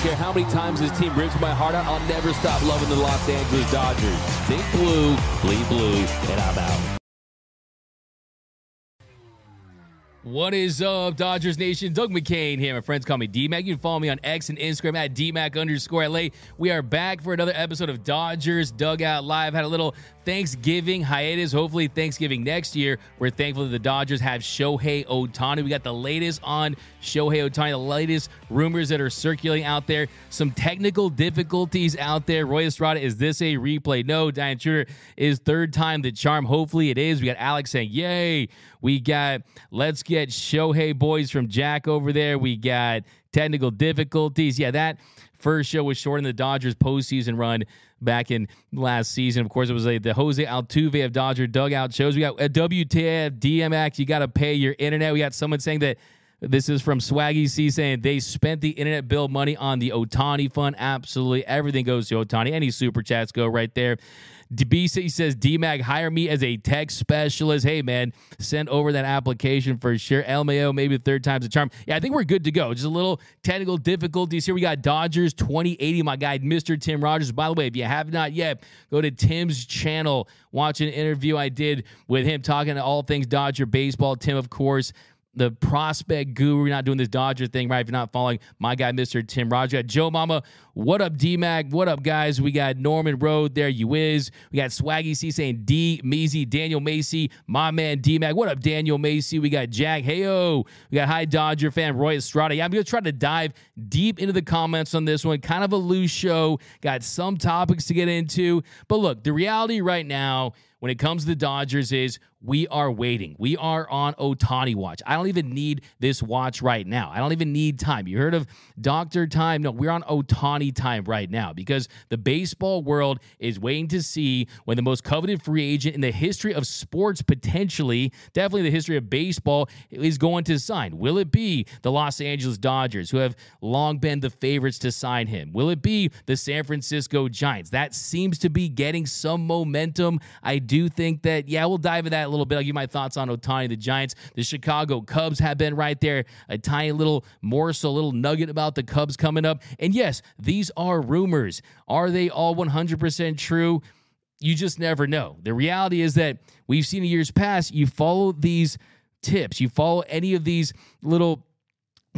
care how many times this team rips my heart out. I'll never stop loving the Los Angeles Dodgers. Think blue, bleed blue, and I'm out. What is up, Dodgers Nation? Doug McCain here. My friends call me DMAC. You can follow me on X and Instagram at DMAC underscore LA. We are back for another episode of Dodgers Dugout Live. Had a little Thanksgiving hiatus. Hopefully, Thanksgiving next year. We're thankful that the Dodgers have Shohei Ohtani. We got the latest on Shohei Ohtani, the latest rumors that are circulating out there. Some technical difficulties out there. Roy Estrada, is this a replay? No. Diane Shooter is third time the charm. Hopefully, it is. We got Alex saying, Yay. We got Let's Get Shohei Boys from Jack over there. We got technical difficulties. Yeah, that first show was short in the Dodgers postseason run back in last season. Of course, it was a, the Jose Altuve of Dodger dugout shows. We got uh, a WTF, DMX. You got to pay your internet. We got someone saying that this is from Swaggy C saying they spent the internet bill money on the Ohtani fund. Absolutely everything goes to Ohtani. Any super chats go right there. DBC says DMAC hire me as a tech specialist. Hey man, send over that application for sure. LMAO, maybe third time's a charm. Yeah, I think we're good to go. Just a little technical difficulties here. We got Dodgers 2080. My guy, Mr. Tim Rogers. By the way, if you have not yet, go to Tim's channel. Watch an interview I did with him talking to all things Dodger baseball. Tim, of course, the prospect guru. We're not doing this Dodger thing, right? If you're not following my guy, Mr. Tim Rogers. got Joe Mama. What up, DMAC? What up, guys? We got Norman Road there. You is. We got Swaggy C saying D Measy, Daniel Macy, my man DMAC. What up, Daniel Macy? We got Jack. Heyo. We got High Dodger fan Roy Estrada. Yeah, I'm gonna try to dive deep into the comments on this one. Kind of a loose show. Got some topics to get into. But look, the reality right now when it comes to the Dodgers is we are waiting. We are on Ohtani watch. I don't even need this watch right now. I don't even need time. You heard of Doctor Time? No, we're on Ohtani time right now because the baseball world is waiting to see when the most coveted free agent in the history of sports, potentially, definitely the history of baseball, is going to sign. Will it be the Los Angeles Dodgers, who have long been the favorites to sign him? Will it be the San Francisco Giants? That seems to be getting some momentum. I do think that, yeah, we'll dive into that a little bit. I'll give my thoughts on Ohtani, the Giants. The Chicago Cubs have been right there. A tiny little morsel, a little nugget about the Cubs coming up. And yes, these are rumors. Are they all 100% true? You just never know. The reality is that we've seen in years past, you follow these tips, you follow any of these little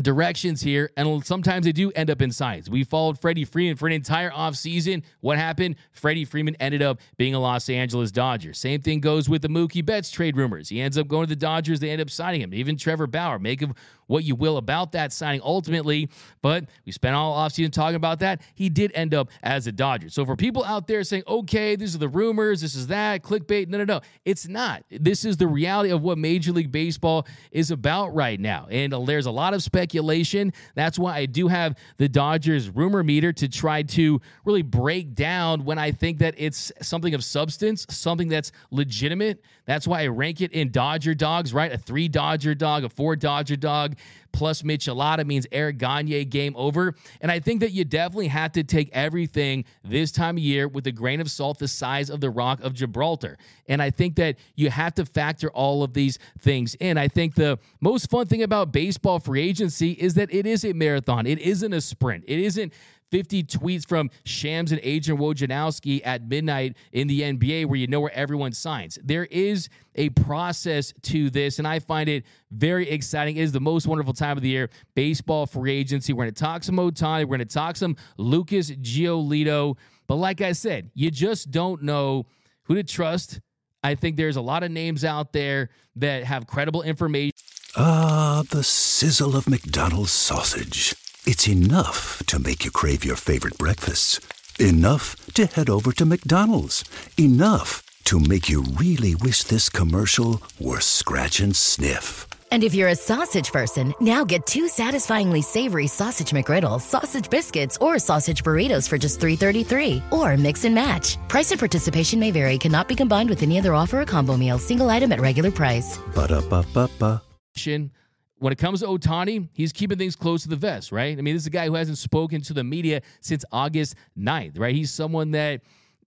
directions here, and sometimes they do end up in science. We followed Freddie Freeman for an entire offseason. What happened? Freddie Freeman ended up being a Los Angeles Dodger. Same thing goes with the Mookie Betts trade rumors. He ends up going to the Dodgers. They end up signing him. Even Trevor Bauer. Make of what you will about that signing ultimately, but we spent all offseason talking about that. He did end up as a Dodger. So for people out there saying, okay, these are the rumors, this is that, clickbait, no, no, no, it's not. This is the reality of what Major League Baseball is about right now. And uh, there's a lot of speculation. That's why I do have the Dodgers rumor meter to try to really break down when I think that it's something of substance, something that's legitimate. That's why I rank it in Dodger dogs, right? A three Dodger dog, a four Dodger dog plus Michelada means Eric Gagne game over. And I think that you definitely have to take everything this time of year with a grain of salt the size of the rock of Gibraltar. And I think that you have to factor all of these things in. I think the most fun thing about baseball free agency is that it is a marathon. It isn't a sprint. It isn't 50 tweets from Shams and Adrian Wojnarowski at midnight in the NBA where you know where everyone signs. There is a process to this, and I find it very exciting. It is the most wonderful time of the year. Baseball free agency. We're going to talk some Ohtani. We're going to talk some Lucas Giolito. But like I said, you just don't know who to trust. I think there's a lot of names out there that have credible information. Ah, the sizzle of McDonald's sausage. It's enough to make you crave your favorite breakfasts. Enough to head over to McDonald's. Enough to make you really wish this commercial were scratch and sniff. And if you're a sausage person, now get two satisfyingly savory sausage McGriddles, sausage biscuits, or sausage burritos for just $3.33. Or mix and match. Price and participation may vary, cannot be combined with any other offer or combo meal, single item at regular price. Ba-da-ba-ba-ba. When it comes to Ohtani, he's keeping things close to the vest, right? I mean, this is a guy who hasn't spoken to the media since August 9th, right? He's someone that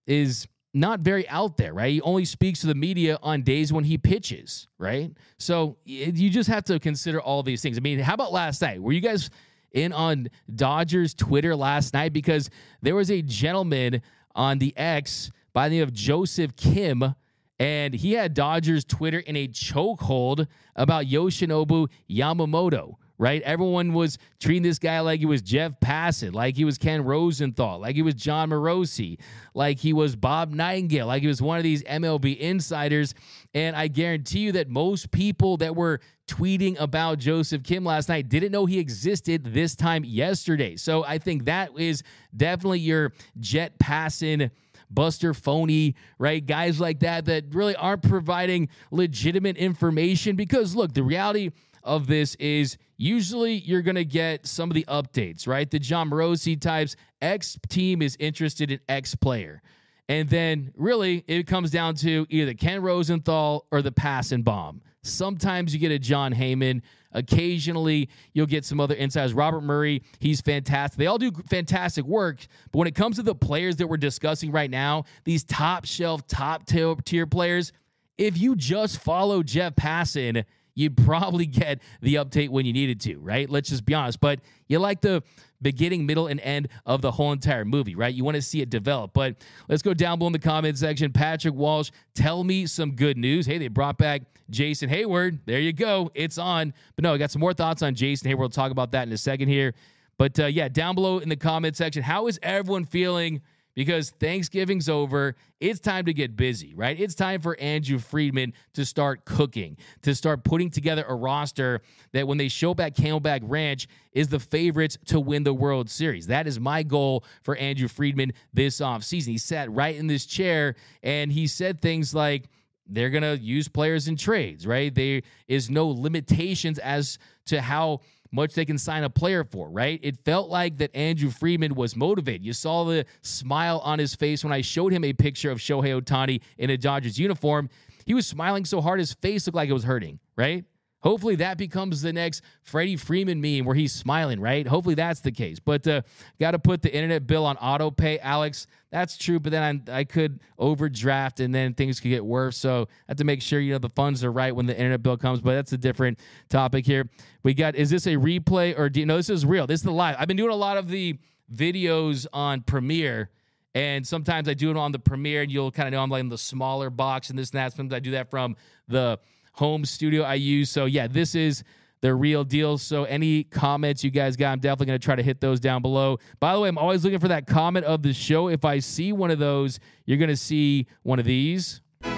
is not very out there, right? He only speaks to the media on days when he pitches, right? So you just have to consider all these things. I mean, how about last night? Were you guys in on Dodgers Twitter last night? Because there was a gentleman on the X by the name of Joseph Kim, and he had Dodgers Twitter in a chokehold about Yoshinobu Yamamoto right? Everyone was treating this guy like he was Jeff Passan, like he was Ken Rosenthal, like he was Jon Morosi, like he was Bob Nightingale, like he was one of these MLB insiders. And I guarantee you that most people that were tweeting about Joseph Kim last night didn't know he existed this time yesterday. So I think that is definitely your Jeff Passan. Buster Phony, right? Guys like that that really aren't providing legitimate information because look, the reality of this is usually you're going to get some of the updates, right? The Jon Morosi types, X team is interested in X player. And then really it comes down to either Ken Rosenthal or the Passan bomb. Sometimes you get a Jon Heyman. Occasionally, you'll get some other insiders. Robert Murray, he's fantastic. They all do fantastic work. But when it comes to the players that we're discussing right now, these top shelf, top tier players, if you just follow Jeff Passan, you'd probably get the update when you needed to, right? Let's just be honest. But you like the beginning, middle, and end of the whole entire movie, right? You want to see it develop. But let's go down below in the comment section. Patrick Walsh, tell me some good news. Hey, they brought back Jason Heyward. There you go. It's on. But no, I got some more thoughts on Jason Heyward. We'll talk about that in a second here. But uh, yeah, down below in the comment section, how is everyone feeling? Because Thanksgiving's over. It's time to get busy, right? It's time for Andrew Friedman to start cooking, to start putting together a roster that when they show back Camelback Ranch is the favorites to win the World Series. That is my goal for Andrew Friedman this offseason. He sat right in this chair and he said things like, they're going to use players in trades, right? There is no limitations as to how much they can sign a player for, right? It felt like that Andrew Freeman was motivated. You saw the smile on his face when I showed him a picture of Shohei Ohtani in a Dodgers uniform. He was smiling so hard his face looked like it was hurting, right? Hopefully that becomes the next Freddie Freeman meme where he's smiling, right? Hopefully that's the case. But uh, got to put the internet bill on auto pay, Alex. That's true, but then I, I, could overdraft and then things could get worse. So I have to make sure you know the funds are right when the internet bill comes. But that's a different topic here. We got is this a replay or do you know this is real? This is the live. I've been doing a lot of the videos on Premiere. And sometimes I do it on the Premiere, and you'll kind of know I'm like in the smaller box and this and that. Sometimes I do that from the home studio I use. So yeah, this is the real deal. So any comments you guys got, I'm definitely going to try to hit those down below. By the way, I'm always looking for that comment of the show. If I see one of those, you're going to see one of these. You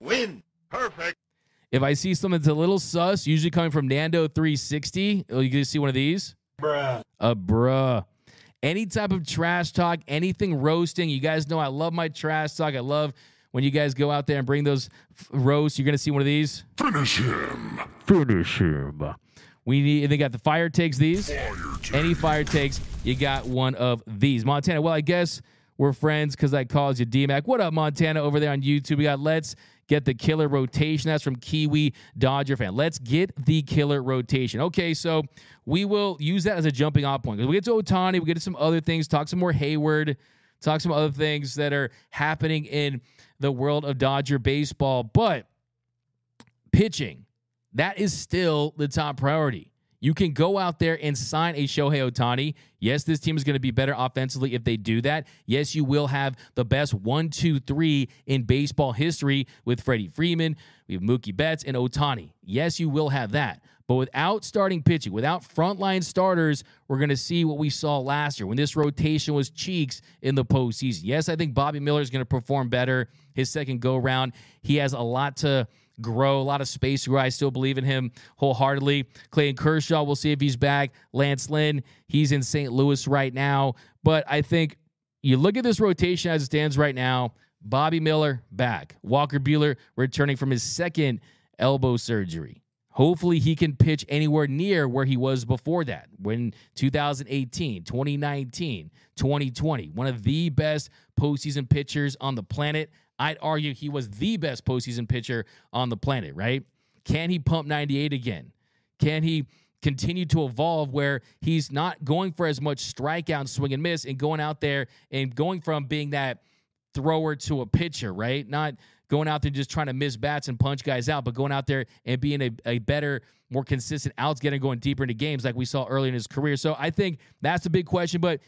win. Perfect. If I see something that's a little sus, usually coming from Nando360, you can see one of these. Bruh. A bruh. Any type of trash talk, anything roasting. You guys know I love my trash talk. I love when you guys go out there and bring those roasts, you're going to see one of these. Finish him. Finish him. We need. They got the fire takes. These. Fire Any fire takes, you got one of these. Montana. Well, I guess we're friends because I called you DMAC. What up, Montana? Over there on YouTube, we got let's get the killer rotation. That's from Kiwi Dodger fan. Let's get the killer rotation. Okay, so we will use that as a jumping off point. Cuz we get to Ohtani, we get to some other things, talk some more Heyward, talk some other things that are happening in the world of Dodger baseball. But pitching, that is still the top priority. You can go out there and sign a Shohei Ohtani. Yes, this team is going to be better offensively if they do that. Yes, you will have the best one, two, three in baseball history with Freddie Freeman. We have Mookie Betts and Ohtani. Yes, you will have that. But without starting pitching, without frontline starters, we're going to see what we saw last year when this rotation was cheeks in the postseason. Yes, I think Bobby Miller is going to perform better his second go round. He has a lot to grow, a lot of space grow. I still believe in him wholeheartedly. Clayton Kershaw, we'll see if he's back. Lance Lynn, he's in St. Louis right now. But I think you look at this rotation as it stands right now. Bobby Miller back. Walker Buehler returning from his second elbow surgery. Hopefully, he can pitch anywhere near where he was before that when 2018, 2019, 2020. One of the best postseason pitchers on the planet. I'd argue he was the best postseason pitcher on the planet, right? Can he pump 98 again? Can he continue to evolve where he's not going for as much strikeout, swing and miss, and going out there and going from being that thrower to a pitcher, right? Not going out there just trying to miss bats and punch guys out, but going out there and being a, a better, more consistent outs getting going deeper into games like we saw early in his career. So I think that's a big question. But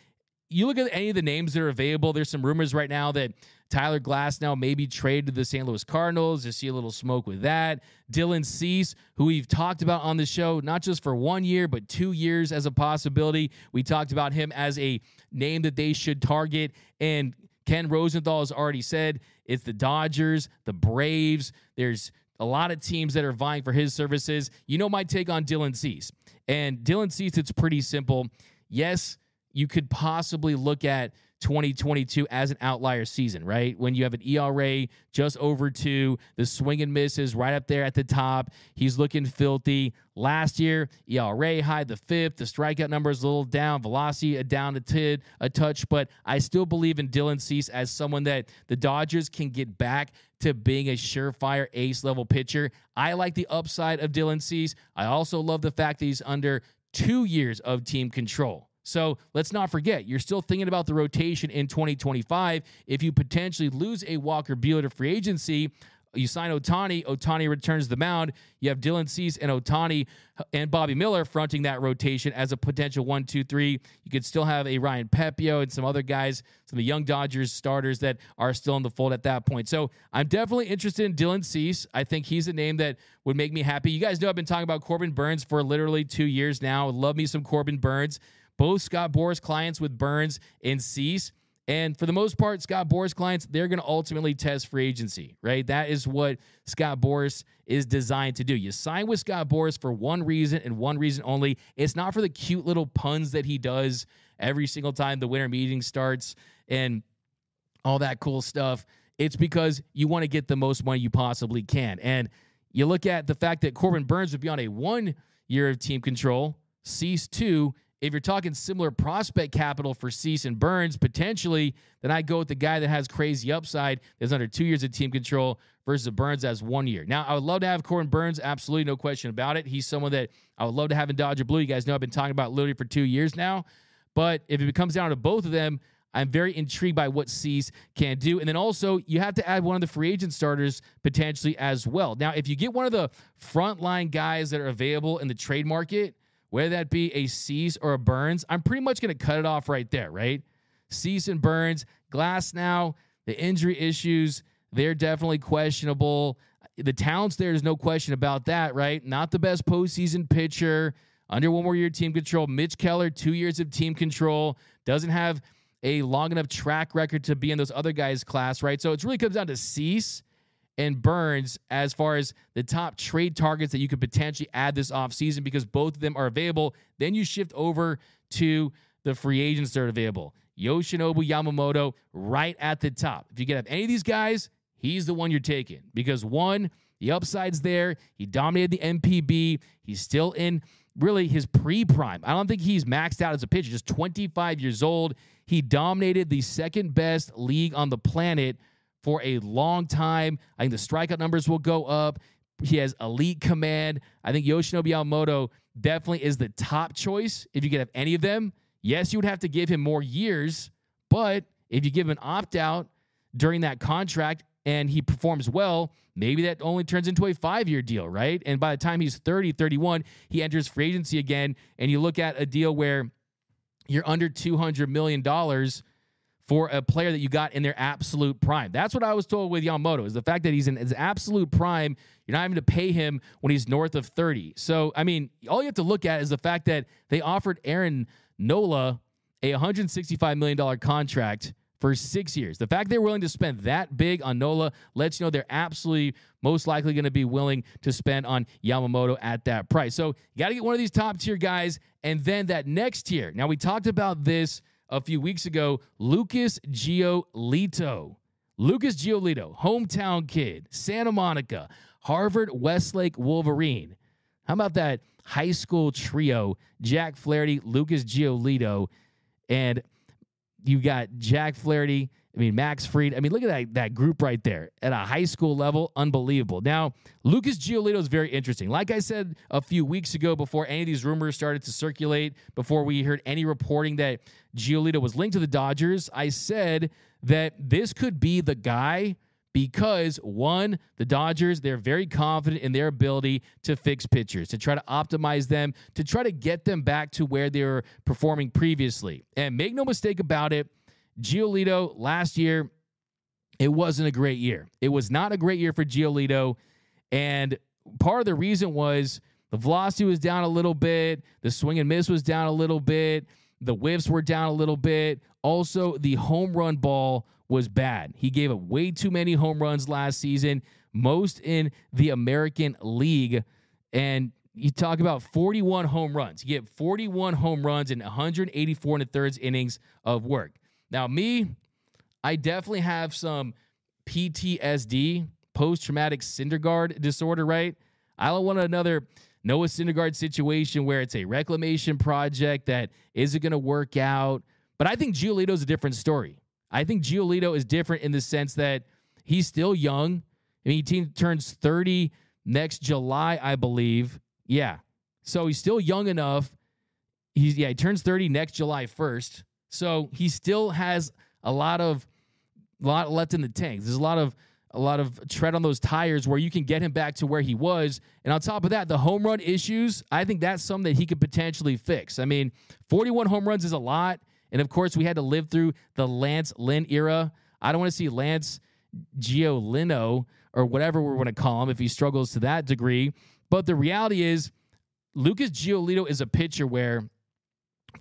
you look at any of the names that are available, there's some rumors right now that Tyler Glasnow maybe traded to the St. Louis Cardinals. You see a little smoke with that. Dylan Cease, who we've talked about on the show, not just for one year, but two years as a possibility. We talked about him as a name that they should target. And Ken Rosenthal has already said it's the Dodgers, the Braves. There's a lot of teams that are vying for his services. You know my take on Dylan Cease. And Dylan Cease, it's pretty simple. Yes, you could possibly look at 2022 as an outlier season, right? When you have an ERA just over two, the swing and misses right up there at the top. He's looking filthy. Last year, ERA high, the fifth, the strikeout number is a little down, velocity a down a tid, a touch, but I still believe in Dylan Cease as someone that the Dodgers can get back to being a surefire ace level pitcher. I like the upside of Dylan Cease. I also love the fact that he's under two years of team control. So let's not forget, you're still thinking about the rotation in 2025. If you potentially lose a Walker Buehler to free agency, you sign Ohtani, Ohtani returns the mound. You have Dylan Cease and Ohtani and Bobby Miller fronting that rotation as a potential one, two, three. You could still have a Ryan Pepiot and some other guys, some of the young Dodgers starters that are still in the fold at that point. So I'm definitely interested in Dylan Cease. I think he's a name that would make me happy. You guys know I've been talking about Corbin Burnes for literally two years now. Love me some Corbin Burnes both Scott Boras clients with Burnes and Cease. And for the most part, Scott Boras clients, they're going to ultimately test free agency, right? That is what Scott Boras is designed to do. You sign with Scott Boras for one reason and one reason only. It's not for the cute little puns that he does every single time the winter meeting starts and all that cool stuff. It's because you want to get the most money you possibly can. And you look at the fact that Corbin Burnes would be on a one year of team control, Cease two, if you're talking similar prospect capital for Cease and Burnes potentially, then I go with the guy that has crazy upside that's under two years of team control versus Burnes as one year. Now, I would love to have Corbin Burnes, absolutely no question about it. He's someone that I would love to have in Dodger Blue. You guys know I've been talking about literally for two years now. But if it comes down to both of them, I'm very intrigued by what Cease can do. And then also, you have to add one of the free agent starters potentially as well. Now, if you get one of the frontline guys that are available in the trade market, whether that be a Cease or a Burnes, I'm pretty much going to cut it off right there, right? Cease and Burnes, Glass now, the injury issues, they're definitely questionable. The talent's there, there's no question about that, right? Not the best postseason pitcher, under one more year team control. Mitch Keller, two years of team control, doesn't have a long enough track record to be in those other guys' class, right? So it really comes down to Cease and Burnes as far as the top trade targets that you could potentially add this offseason because both of them are available. Then you shift over to the free agents that are available. Yoshinobu Yamamoto right at the top. If you get up any of these guys, he's the one you're taking because one, the upside's there. He dominated the NPB. He's still in really his pre prime. I don't think he's maxed out as a pitcher, just 25 years old. He dominated the second best league on the planet for a long time. I think the strikeout numbers will go up. He has elite command. I think Yoshinobu Yamamoto definitely is the top choice if you could have any of them. Yes, you would have to give him more years, but if you give him an opt out during that contract and he performs well, maybe that only turns into a five year deal, right? And by the time he's 30, 31, he enters free agency again. And you look at a deal where you're under $200 million for a player that you got in their absolute prime. That's what I was told with Yamamoto is the fact that he's in his absolute prime. You're not having to pay him when he's north of 30. So, I mean, all you have to look at is the fact that they offered Aaron Nola a $165 million contract for six years. The fact they're willing to spend that big on Nola lets you know they're absolutely most likely going to be willing to spend on Yamamoto at that price. So you got to get one of these top tier guys and then that next tier. Now, we talked about this a few weeks ago, Lucas Giolito. Lucas Giolito, hometown kid, Santa Monica, Harvard Westlake Wolverine. How about that high school trio? Jack Flaherty, Lucas Giolito, and you got Jack Flaherty. I mean, Max Fried. I mean, look at that, that group right there at a high school level. Unbelievable. Now, Lucas Giolito is very interesting. Like I said a few weeks ago, before any of these rumors started to circulate, before we heard any reporting that Giolito was linked to the Dodgers, I said that this could be the guy because one, the Dodgers, they're very confident in their ability to fix pitchers, to try to optimize them, to try to get them back to where they were performing previously. And make no mistake about it, Giolito last year, it wasn't a great year. It was not a great year for Giolito. And part of the reason was the velocity was down a little bit, the swing and miss was down a little bit, the whiffs were down a little bit. Also, the home run ball was bad. He gave up way too many home runs last season, most in the American League. And you talk about 41 home runs. You get 41 home runs in 184 and a thirds innings of work. Now, me, I definitely have some PTSD, post traumatic Syndergaard disorder, right? I don't want another Noah Syndergaard situation where it's a reclamation project that isn't going to work out. But I think Giolito is a different story. I think Giolito is different in the sense that he's still young. I mean, he turns 30 next July, I believe. Yeah. So he's still young enough. He's yeah, he turns 30 next July 1st. So he still has a lot of lot left in the tank. There's a lot of a lot of tread on those tires where you can get him back to where he was. And on top of that, the home run issues, I think that's something that he could potentially fix. I mean, 41 home runs is a lot. And of course, we had to live through the Lance Lynn era. I don't want to see Lance Giolino or whatever we're going to call him if he struggles to that degree. But the reality is, Lucas Giolito is a pitcher where,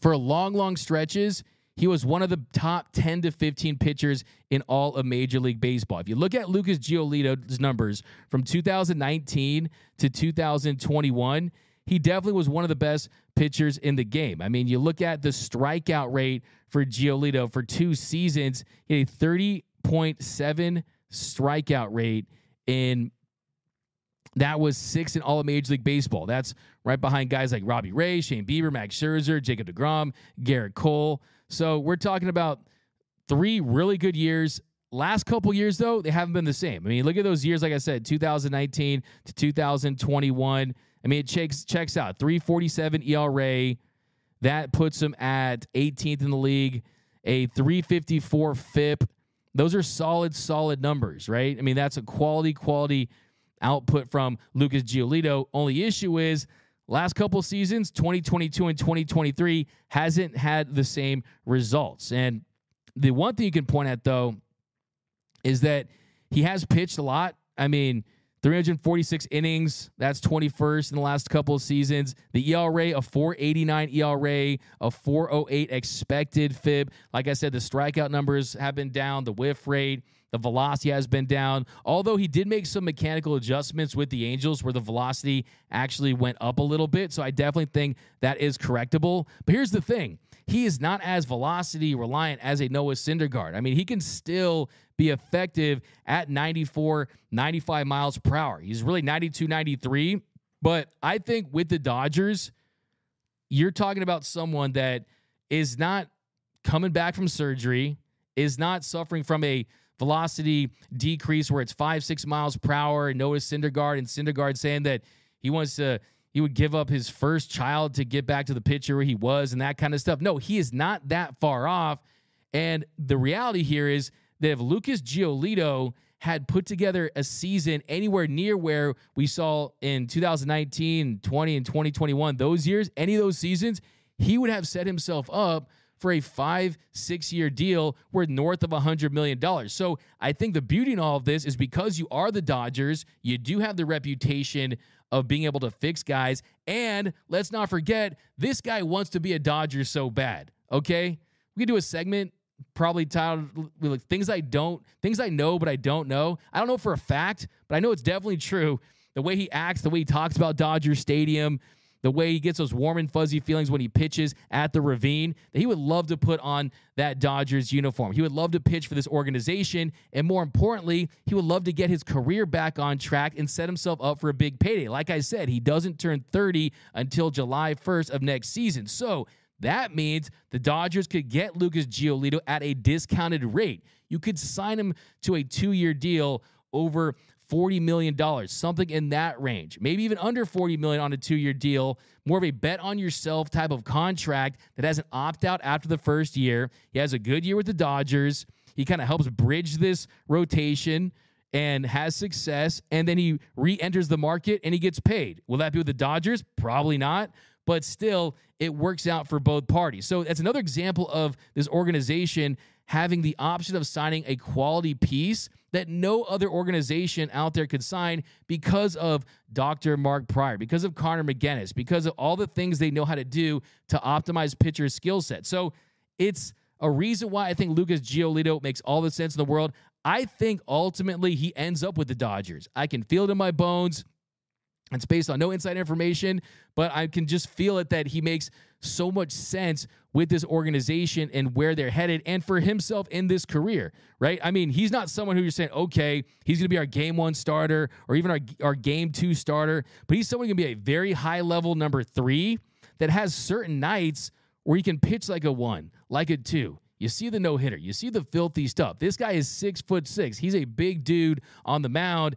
for long, long stretches, he was one of the top 10 to 15 pitchers in all of Major League Baseball. If you look at Lucas Giolito's numbers from 2019 to 2021, he definitely was one of the best pitchers in the game. I mean, you look at the strikeout rate for Giolito for two seasons, he had a 30.7 strikeout rate in that was six in all of Major League Baseball. That's right behind guys like Robbie Ray, Shane Bieber, Max Scherzer, Jacob DeGrom, Gerrit Cole. So we're talking about three really good years. Last couple years, though, they haven't been the same. I mean, look at those years, like I said, 2019 to 2021. I mean, it checks checks out 347 ERA. That puts him at 18th in the league, a 354 FIP. Those are solid, solid numbers, right? I mean, that's a quality, quality output from Lucas Giolito. Only issue is last couple seasons, 2022 and 2023, hasn't had the same results. And the one thing you can point at, though, is that he has pitched a lot. I mean, 346 innings. That's 21st in the last couple of seasons. The ERA, a 489 ERA, a 408 expected FIP. Like I said, the strikeout numbers have been down, the whiff rate, the velocity has been down. Although he did make some mechanical adjustments with the Angels where the velocity actually went up a little bit. So I definitely think that is correctable. But here's the thing he is not as velocity reliant as a Noah Syndergaard. I mean, he can still be effective at 94, 95 miles per hour. He's really 92, 93. But I think with the Dodgers, you're talking about someone that is not coming back from surgery, is not suffering from a velocity decrease where it's five, six miles per hour. And Noah Syndergaard and Syndergaard saying that he wants to he would give up his first child to get back to the pitcher where he was and that kind of stuff. No, he is not that far off. And the reality here is that if Lucas Giolito had put together a season anywhere near where we saw in 2019, 20, and 2021, those years, any of those seasons, he would have set himself up for a five, six year deal worth north of $100 million. So I think the beauty in all of this is because you are the Dodgers, you do have the reputation of being able to fix guys. And let's not forget, this guy wants to be a Dodger so bad. Okay. We can do a segment probably titled like, things I don't, things I know, but I don't know. I don't know for a fact, but I know it's definitely true. The way he acts, the way he talks about Dodger Stadium, the way he gets those warm and fuzzy feelings when he pitches at the ravine, that he would love to put on that Dodgers uniform. He would love to pitch for this organization. And more importantly, he would love to get his career back on track and set himself up for a big payday. Like I said, he doesn't turn 30 until July 1st of next season. So that means the Dodgers could get Lucas Giolito at a discounted rate. You could sign him to a two year deal over $40 million, something in that range. Maybe even under $40 million on a two-year deal. More of a bet on yourself type of contract that has an opt-out after the first year. He has a good year with the Dodgers. He kind of helps bridge this rotation and has success, and then he re-enters the market and he gets paid. Will that be with the Dodgers? Probably not. But still, it works out for both parties. So that's another example of this organization having the option of signing a quality piece that no other organization out there could sign because of Dr. Mark Prior, because of Connor McGuiness, because of all the things they know how to do to optimize pitcher skill set. So it's a reason why I think Lucas Giolito makes all the sense in the world. I think ultimately he ends up with the Dodgers. I can feel it in my bones. It's based on no inside information, but I can just feel it that he makes so much sense with this organization and where they're headed and for himself in this career, right? I mean, he's not someone who you're saying, okay, he's going to be our game one starter or even our, our game two starter, but he's someone going to be a very high level number three that has certain nights where he can pitch like a one, like a two. You see the no hitter, you see the filthy stuff. This guy is six foot six. He's a big dude on the mound.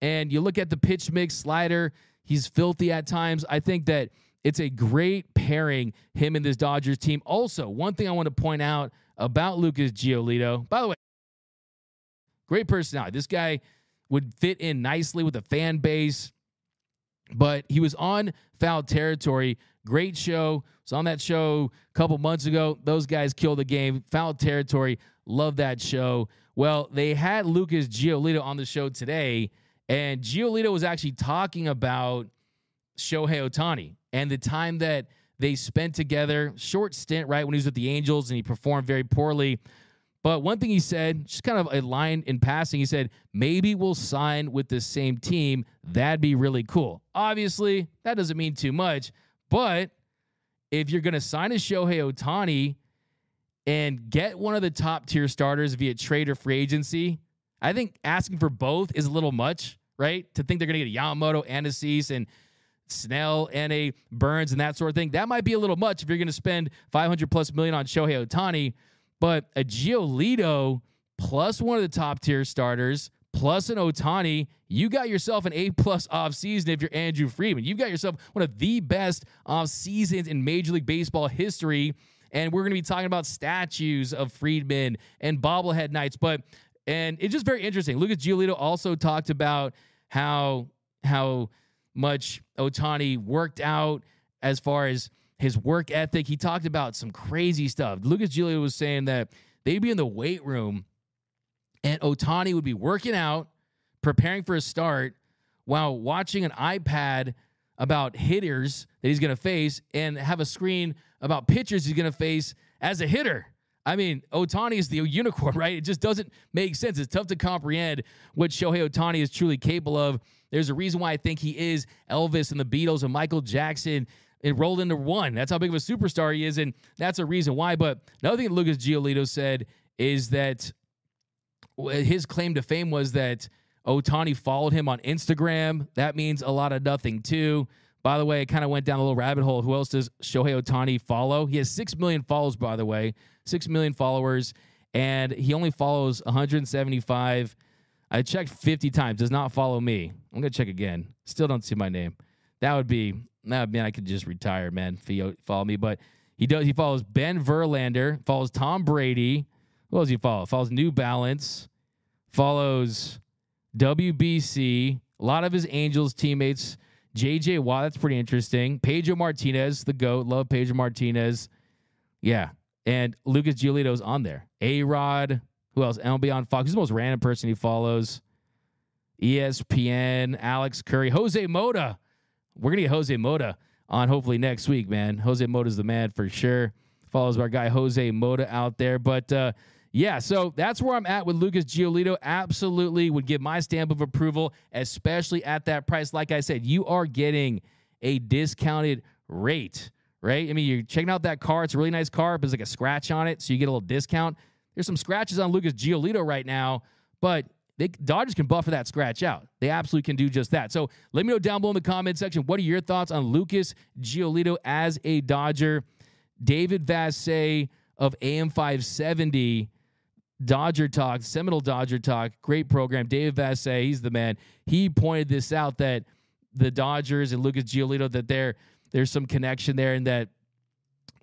And you look at the pitch mix slider, he's filthy at times. I think that it's a great pairing, him and this Dodgers team. Also, one thing I want to point out about Lucas Giolito, by the way, great personality. This guy would fit in nicely with the fan base, but he was on foul territory. Great show. Was on that show a couple months ago. Those guys killed the game. Foul territory. Love that show. Well, they had Lucas Giolito on the show today, and Giolito was actually talking about Shohei Ohtani and the time that they spent together. Short stint, right, when he was with the Angels and he performed very poorly. But one thing he said, just kind of a line in passing, he said, maybe we'll sign with the same team. That'd be really cool. Obviously, that doesn't mean too much. But if you're going to sign a Shohei Ohtani and get one of the top tier starters via trade or free agency, I think asking for both is a little much, right? To think they're going to get a Yamamoto and a Cease and Snell and a Burnes and that sort of thing. That might be a little much if you're going to spend 500 plus million on Shohei Ohtani, but a Giolito plus one of the top tier starters plus an Ohtani, you got yourself an A plus off season if you're Andrew Friedman. You've got yourself one of the best off seasons in Major League Baseball history. And we're going to be talking about statues of Friedman and bobblehead nights. But and it's just very interesting. Lucas Giolito also talked about how how much Ohtani worked out as far as his work ethic. He talked about some crazy stuff. Lucas Giolito was saying that they'd be in the weight room and Ohtani would be working out, preparing for a start while watching an iPad about hitters that he's going to face and have a screen about pitchers he's going to face as a hitter. I mean, Ohtani is the unicorn, right? It just doesn't make sense. It's tough to comprehend what Shohei Ohtani is truly capable of. There's a reason why I think he is Elvis and the Beatles and Michael Jackson rolled into one. That's how big of a superstar he is, and that's a reason why. But another thing Lucas Giolito said is that his claim to fame was that Ohtani followed him on Instagram. That means a lot of nothing, too. By the way, it kind of went down a little rabbit hole. Who else does Shohei Ohtani follow? He has 6 million follows, by the way, 6 million followers, and he only follows 175. I checked 50 times, does not follow me. I'm to check again. Still don't see my name. That would be, that man, I could just retire, man, follow me. But he does, he follows Ben Verlander, follows Tom Brady. Who else he follow? Follows New Balance, follows WBC, a lot of his Angels teammates. JJ Watt, that's pretty interesting. Pedro Martinez, the GOAT. Love Pedro Martinez. Yeah. And Lucas Giolito's on there. A Rod. Who else? MLB on Fox. He's the most random person he follows. ESPN, Alex Curry, Jose Mota. We're going to get Jose Mota on hopefully next week, man. Jose Mota's the man for sure. Follows our guy Jose Mota out there. But uh, yeah, so that's where I'm at with Lucas Giolito. Absolutely would give my stamp of approval, especially at that price. Like I said, you are getting a discounted rate, right? I mean, you're checking out that car. It's a really nice car, but there's like a scratch on it, so you get a little discount. There's some scratches on Lucas Giolito right now, but they, Dodgers can buffer that scratch out. They absolutely can do just that. So let me know down below in the comment section what are your thoughts on Lucas Giolito as a Dodger? David Vassegh of AM 570 Dodger Talk, Seminole Dodger Talk, great program. David Vassegh, he's the man. He pointed this out that the Dodgers and Lucas Giolito that there there's some connection there and that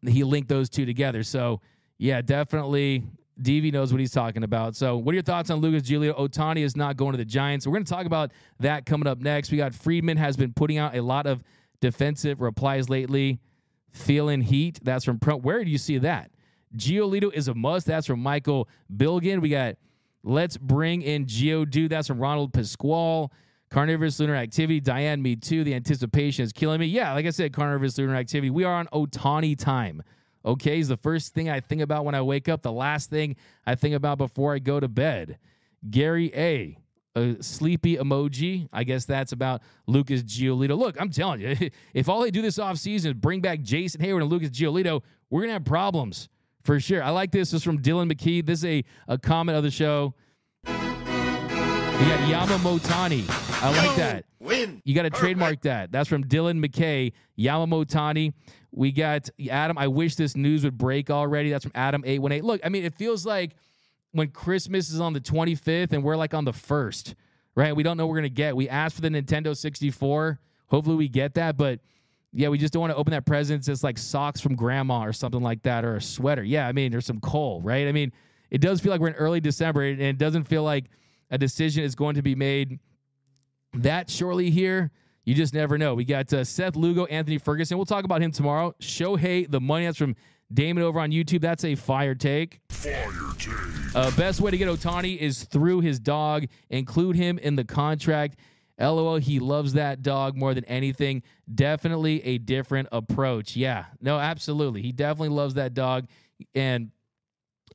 he linked those two together. So yeah, definitely DV knows what he's talking about. So, what are your thoughts on Lucas Giolito? Ohtani is not going to the Giants. We're going to talk about that coming up next. We got Friedman has been putting out a lot of defensive replies lately. Feeling heat. That's from Pro. Where do you see that? Giolito is a must. That's from Michael Billigan. We got Let's Bring in Geodude. That's from Ronald Pasquale. Carnivorous lunar activity. Diane, me too. The anticipation is killing me. Yeah, like I said, carnivorous lunar activity. We are on Ohtani time. Okay, is the first thing I think about when I wake up, the last thing I think about before I go to bed. Gary A. A sleepy emoji. I guess that's about Lucas Giolito. Look, I'm telling you, if all they do this offseason is bring back Jason Heyward and Lucas Giolito, we're going to have problems for sure. I like this. This is from Dylan McKee. This is a, a comment of the show. You got Yamamotani. I like that. Win. You got to trademark that. That's from Dylan McKay. Yamamotani. We got Adam. I wish this news would break already. That's from Adam eight one eight. Look, I mean, it feels like when Christmas is on the twenty fifth and we're like on the first, right? We don't know what we're gonna get. We asked for the Nintendo sixty four. Hopefully, we get that, but yeah, we just don't want to open that present. It's like socks from grandma or something like that, or a sweater. Yeah, I mean, there's some coal, right? I mean, it does feel like we're in early December, and it doesn't feel like a decision is going to be made that shortly here. You just never know. We got uh, Seth Lugo, Anthony Ferguson. We'll talk about him tomorrow. Shohei, the money that's from Damon over on YouTube. That's a fire take. Fire take. Uh, best way to get Ohtani is through his dog. Include him in the contract. LOL, he loves that dog more than anything. Definitely a different approach. Yeah, no, absolutely. He definitely loves that dog. And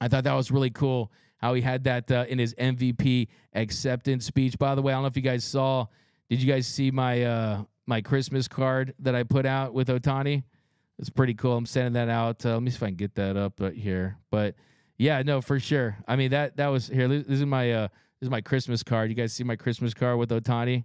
I thought that was really cool how he had that uh, in his MVP acceptance speech. By the way, I don't know if you guys saw. Did you guys see my uh, my Christmas card that I put out with Ohtani? It's pretty cool. I'm sending that out. Uh, let me see if I can get that up right here. But yeah, no, for sure. I mean that that was here. This is my uh, this is my Christmas card. You guys see my Christmas card with Ohtani?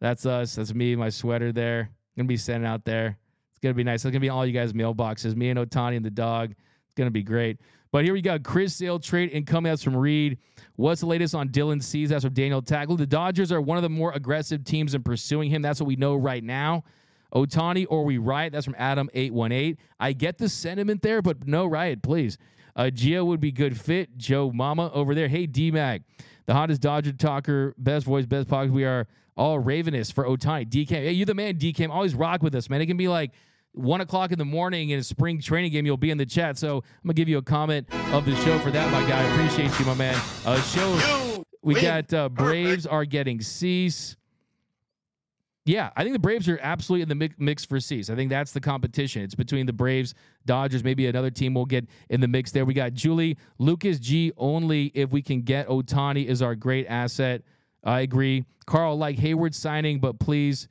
That's us. That's me. My sweater there. gonna be sending out there. It's gonna be nice. It's gonna be all you guys' mailboxes. Me and Ohtani and the dog. It's gonna be great. But here we got Chris Sale trade incoming. That's from Reed. What's the latest on Dylan Cease? That's from Daniel Tackle. The Dodgers are one of the more aggressive teams in pursuing him. That's what we know right now. Ohtani or we riot. That's from Adam818. I get the sentiment there, but no riot, please. Uh, Gio would be good fit. Joe Mama over there. Hey, D Mac, the hottest Dodger talker, best voice, best podcast. We are all ravenous for Ohtani. DK, hey, you're the man, DK. Always rock with us, man. It can be like one o'clock in the morning in a spring training game. You'll be in the chat. So I'm gonna give you a comment of the show for that, my guy. I appreciate you, my man. Uh, show we got uh, Braves are getting Cease. Yeah, I think the Braves are absolutely in the mix, mix for Cease. I think that's the competition. It's between the Braves, Dodgers, maybe another team will get in the mix there. We got Julie, Lucas G only if we can get Ohtani is our great asset. I agree. Carl, like Heyward signing, but please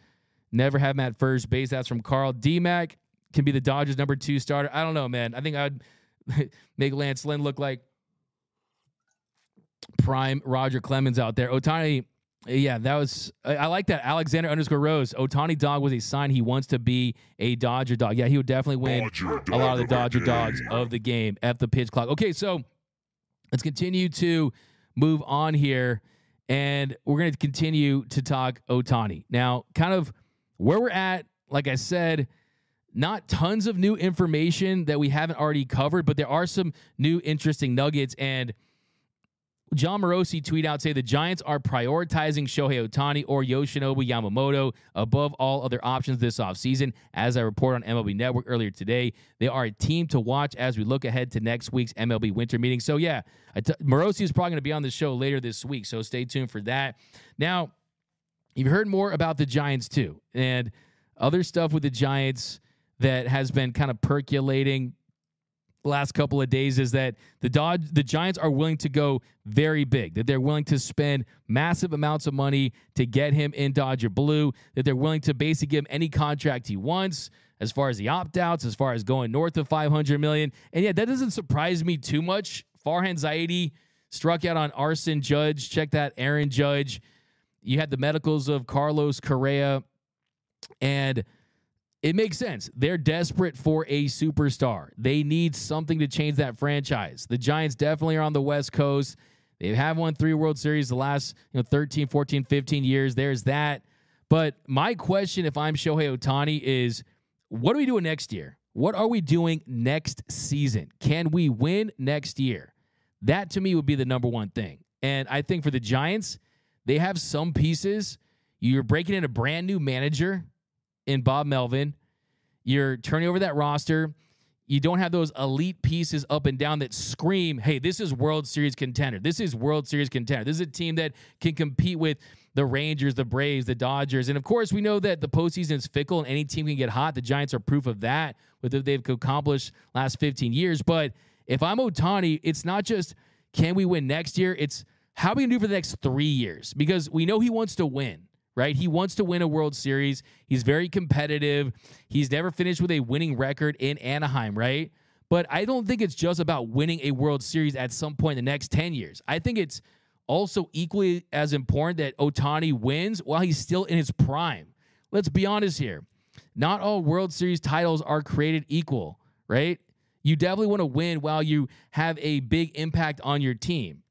never have him at first base. That's from Carl. DMAC can be the Dodgers number two starter. I don't know, man. I think I'd make Lance Lynn look like prime Roger Clemens out there. Ohtani, yeah, that was I, I like that. Alexander underscore Rose. Ohtani dog was a sign he wants to be a Dodger dog. Yeah, he would definitely win Dodger a lot of the Dodger of the dogs of the game at the pitch clock. Okay, so let's continue to move on here, and we're going to continue to talk Ohtani now. Kind of where we're at. Like I said, not tons of new information that we haven't already covered, but there are some new interesting nuggets. And Jon Morosi tweet out say the Giants are prioritizing Shohei Ohtani or Yoshinobu Yamamoto above all other options this offseason. As I report on MLB Network earlier today, they are a team to watch as we look ahead to next week's MLB winter meeting. So, yeah, t- Morosi is probably going to be on the show later this week. So, stay tuned for that. Now, you've heard more about the Giants too, and other stuff with the Giants that has been kind of percolating last couple of days is that the Dodge the Giants are willing to go very big, that they're willing to spend massive amounts of money to get him in Dodger blue, that they're willing to basically give him any contract he wants as far as the opt-outs, as far as going north of 500 million. And yeah, that doesn't surprise me too much. Farhan Zaidi struck out on Arson Judge. Check that, Aaron Judge. You had the medicals of Carlos Correa and it makes sense. They're desperate for a superstar. They need something to change that franchise. The Giants definitely are on the West Coast. They have won three World Series the last you know 13, 14, 15 years. There's that. But my question, if I'm Shohei Ohtani, is what are we doing next year? What are we doing next season? Can we win next year? That to me would be the number one thing. And I think for the Giants, they have some pieces. You're breaking in a brand new manager in Bob Melvin. You're turning over that roster. You don't have those elite pieces up and down that scream, hey, this is World Series contender. This is World Series contender. This is a team that can compete with the Rangers, the Braves, the Dodgers. And of course, we know that the postseason is fickle and any team can get hot. The Giants are proof of that with what they've accomplished last 15 years. But if I'm Ohtani, it's not just can we win next year? It's how are we going to do for the next three years? Because we know he wants to win right? He wants to win a World Series. He's very competitive. He's never finished with a winning record in Anaheim, right? But I don't think it's just about winning a World Series at some point in the next 10 years. I think it's also equally as important that Ohtani wins while he's still in his prime. Let's be honest here. Not all World Series titles are created equal, right? You definitely want to win while you have a big impact on your team.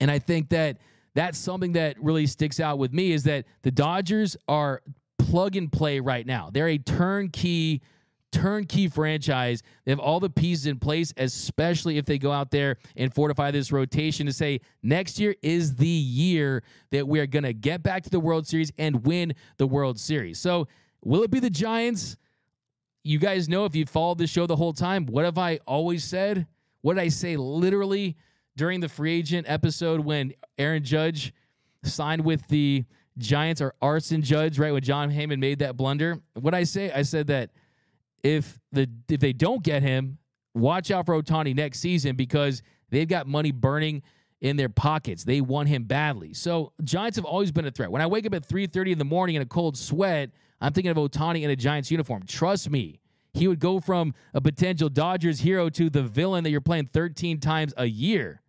And I think that that's something that really sticks out with me is that the Dodgers are plug and play right now. They're a turnkey turnkey franchise. They have all the pieces in place, especially if they go out there and fortify this rotation to say next year is the year that we are going to get back to the World Series and win the World Series. So, will it be the Giants? You guys know if you followed the show the whole time, what have I always said? What did I say literally during the free agent episode when Aaron Judge signed with the Giants or Arson Judge, right? When Jon Heyman made that blunder. What I say, I said that if the if they don't get him, watch out for Ohtani next season because they've got money burning in their pockets. They want him badly. So Giants have always been a threat. When I wake up at 3:30 in the morning in a cold sweat, I'm thinking of Ohtani in a Giants uniform. Trust me. He would go from a potential Dodgers hero to the villain that you're playing 13 times a year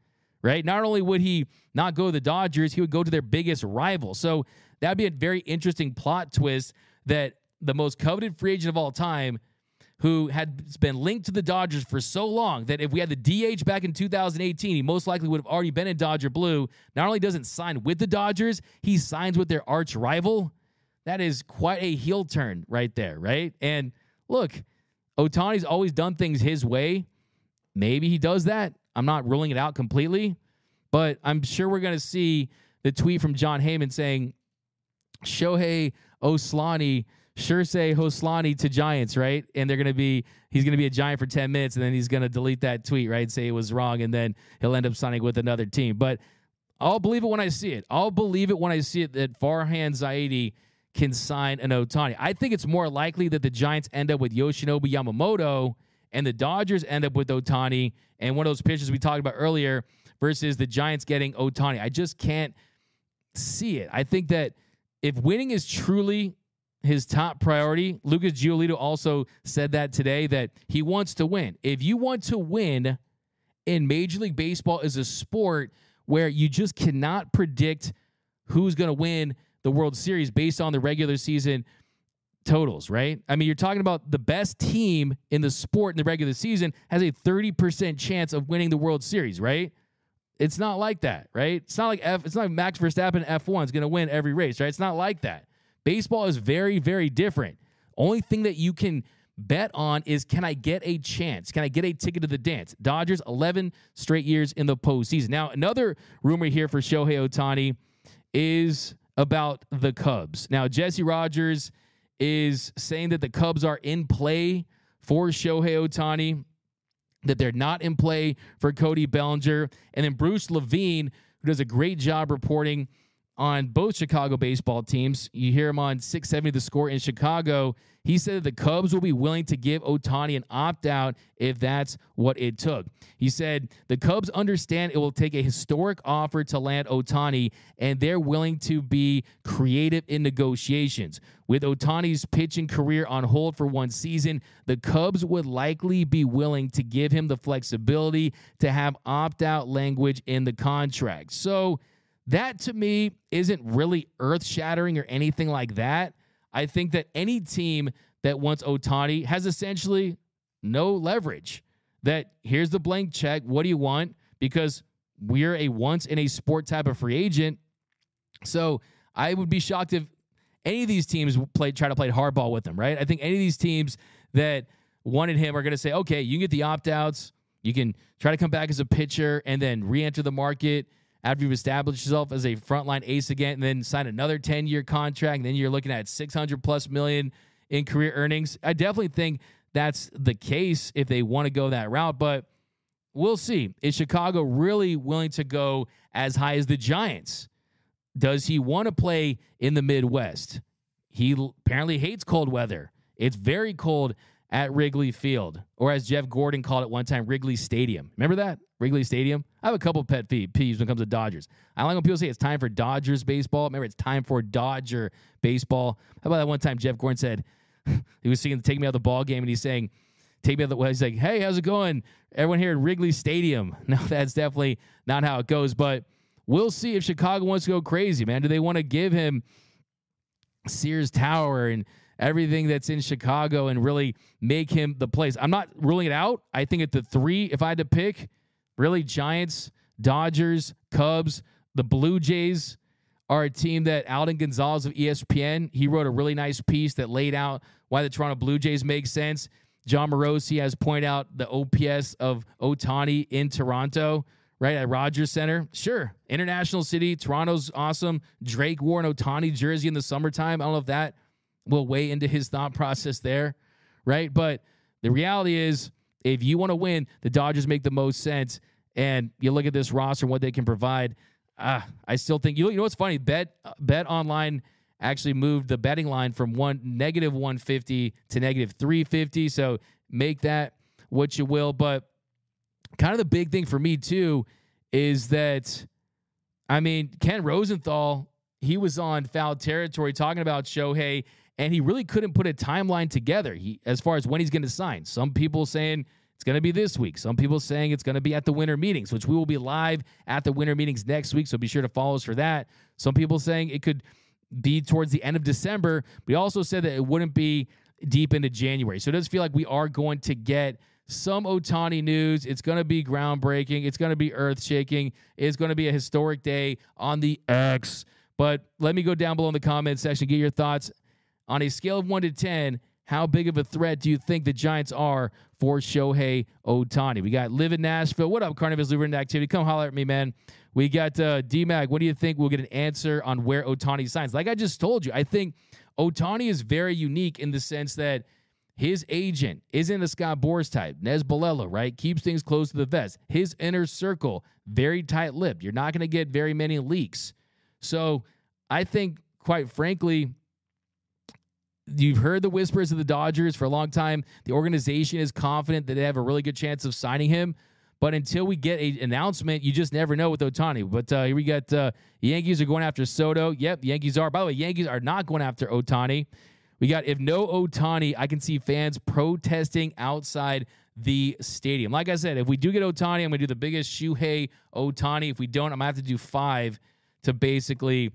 right? Not only would he not go to the Dodgers, he would go to their biggest rival. So that'd be a very interesting plot twist that the most coveted free agent of all time, who had been linked to the Dodgers for so long that if we had the DH back in 2018, he most likely would have already been in Dodger Blue. Not only doesn't sign with the Dodgers, he signs with their arch rival. That is quite a heel turn right there, right? And look, Ohtani's always done things his way. Maybe he does that I'm not ruling it out completely, but I'm sure we're going to see the tweet from Jon Heyman saying Shohei Oslani, sure say Hoslani to Giants, right? And they're going to be, he's going to be a Giant for 10 minutes and then he's going to delete that tweet, right? Say it was wrong and then he'll end up signing with another team. But I'll believe it when I see it. I'll believe it when I see it that Farhan Zaidi can sign an Ohtani. I think it's more likely that the Giants end up with Yoshinobu Yamamoto and the Dodgers end up with Ohtani and one of those pitches we talked about earlier versus the Giants getting Ohtani. I just can't see it. I think that if winning is truly his top priority, Lucas Giolito also said that today that he wants to win. If you want to win in Major League Baseball is a sport where you just cannot predict who's going to win the World Series based on the regular season totals, right? I mean, you're talking about the best team in the sport in the regular season has a 30% chance of winning the World Series, right? It's not like that, right? It's not like F it's not like Max Verstappen F1 is going to win every race, right? It's not like that. Baseball is very very different. Only thing that you can bet on is can I get a chance? Can I get a ticket to the dance? Dodgers 11 straight years in the postseason. Now, another rumor here for Shohei Ohtani is about the Cubs. Now, Jesse Rogers is saying that the Cubs are in play for Shohei Ohtani, that they're not in play for Cody Bellinger. And then Bruce Levine, who does a great job reporting on both Chicago baseball teams. You hear him on 670 the score in Chicago. He said that the Cubs will be willing to give Ohtani an opt out if that's what it took. He said the Cubs understand it will take a historic offer to land Ohtani, and they're willing to be creative in negotiations. With Ohtani's pitching career on hold for one season, the Cubs would likely be willing to give him the flexibility to have opt out language in the contract. So, that to me isn't really earth shattering or anything like that. I think that any team that wants Ohtani has essentially no leverage. That here's the blank check. What do you want? Because we're a once in a sport type of free agent. So I would be shocked if any of these teams play try to play hardball with him, right? I think any of these teams that wanted him are going to say, okay, you can get the opt outs. You can try to come back as a pitcher and then re enter the market after you've established yourself as a frontline ace again, and then sign another 10 year contract, and then you're looking at 600 plus million in career earnings. I definitely think that's the case if they want to go that route, but we'll see. Is Chicago really willing to go as high as the Giants? Does he want to play in the Midwest? He apparently hates cold weather. It's very cold at Wrigley Field, or as Jeff Gordon called it one time, Wrigley Stadium. Remember that? Wrigley Stadium? I have a couple pet peeves when it comes to Dodgers. I like when people say it's time for Dodgers baseball. Remember, it's time for Dodger baseball. How about that one time Jeff Gordon said he was singing Take Me Out the Ball Game and he's saying, Take me out the well, he's like, Hey, how's it going? Everyone here at Wrigley Stadium. No, that's definitely not how it goes, but we'll see if Chicago wants to go crazy, man. Do they want to give him Sears Tower and everything that's in Chicago and really make him the place. I'm not ruling it out. I think at the three, if I had to pick, really Giants, Dodgers, Cubs, the Blue Jays are a team that Alden Gonzalez of ESPN, he wrote a really nice piece that laid out why the Toronto Blue Jays make sense. Jon Morosi has pointed out the OPS of Ohtani in Toronto, right at Rogers Center. Sure, international city. Toronto's awesome. Drake wore an Ohtani jersey in the summertime. I don't know if that will weigh into his thought process there, right? But the reality is, if you want to win, the Dodgers make the most sense. And you look at this roster and what they can provide. Uh, I still think you, you know what's funny? Bet Bet Online actually moved the betting line from one negative 150 to negative 350. So make that what you will. But kind of the big thing for me too is that I mean Ken Rosenthal he was on foul territory talking about Shohei and he really couldn't put a timeline together he, as far as when he's going to sign. Some people saying it's going to be this week. Some people saying it's going to be at the winter meetings, which we will be live at the winter meetings next week. So be sure to follow us for that. Some people saying it could be towards the end of December. We also said that it wouldn't be deep into January. So it does feel like we are going to get some Ohtani news. It's going to be groundbreaking. It's going to be earth shaking. It's going to be a historic day on the X. But let me go down below in the comment section, get your thoughts on a scale of 1 to 10, how big of a threat do you think the Giants are for Shohei Ohtani? We got Live in Nashville. What up, Carnival's Live Activity? Come holler at me, man. We got uh, DMAC. What do you think? We'll get an answer on where Ohtani signs. Like I just told you, I think Ohtani is very unique in the sense that his agent isn't a Scott Boras type. Nez Balelo, right? Keeps things close to the vest. His inner circle, very tight lipped. You're not going to get very many leaks. So I think, quite frankly, You've heard the whispers of the Dodgers for a long time. The organization is confident that they have a really good chance of signing him. But until we get an announcement, you just never know with Ohtani. But uh, here we got uh, Yankees are going after Soto. Yep, Yankees are. By the way, Yankees are not going after Ohtani. We got if no Ohtani, I can see fans protesting outside the stadium. Like I said, if we do get Ohtani, I'm going to do the biggest Shohei Ohtani. If we don't, I'm going to have to do five to basically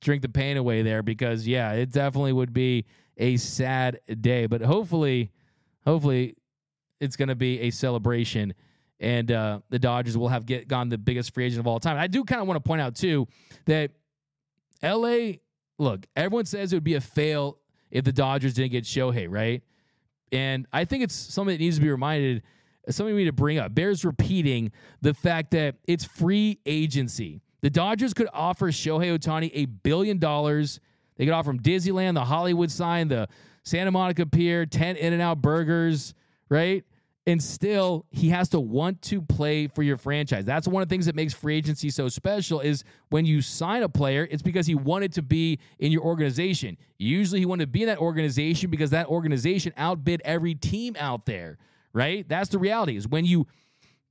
drink the pain away there because, yeah, it definitely would be a sad day. But hopefully, hopefully, it's going to be a celebration, and uh, the Dodgers will have get gone the biggest free agent of all time. I do kind of want to point out too that L.A. Look, everyone says it would be a fail if the Dodgers didn't get Shohei, right? And I think it's something that needs to be reminded, something we need to bring up. Bears repeating the fact that it's free agency. The Dodgers could offer Shohei Ohtani a billion dollars they could offer him Disneyland, the Hollywood sign, the Santa Monica Pier, 10 In N Out burgers, right? And still, he has to want to play for your franchise. That's one of the things that makes free agency so special is when you sign a player, it's because he wanted to be in your organization. Usually he wanted to be in that organization because that organization outbid every team out there, right? That's the reality is when you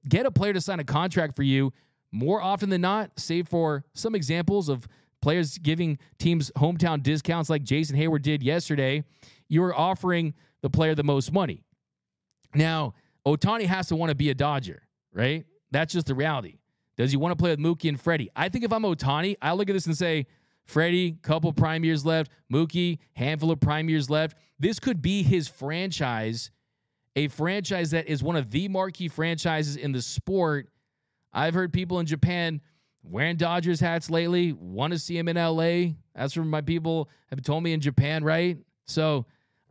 get a player to sign a contract for you, more often than not, save for some examples of players giving teams hometown discounts like Jason Heyward did yesterday, you're offering the player the most money. Now, Ohtani has to want to be a Dodger, right? That's just the reality. Does he want to play with Mookie and Freddie? I think if I'm Ohtani, I look at this and say, Freddie, couple prime years left. Mookie, handful of prime years left. This could be his franchise, a franchise that is one of the marquee franchises in the sport. I've heard people in Japan wearing Dodgers hats lately, want to see him in LA. That's from my people have told me in Japan, right? So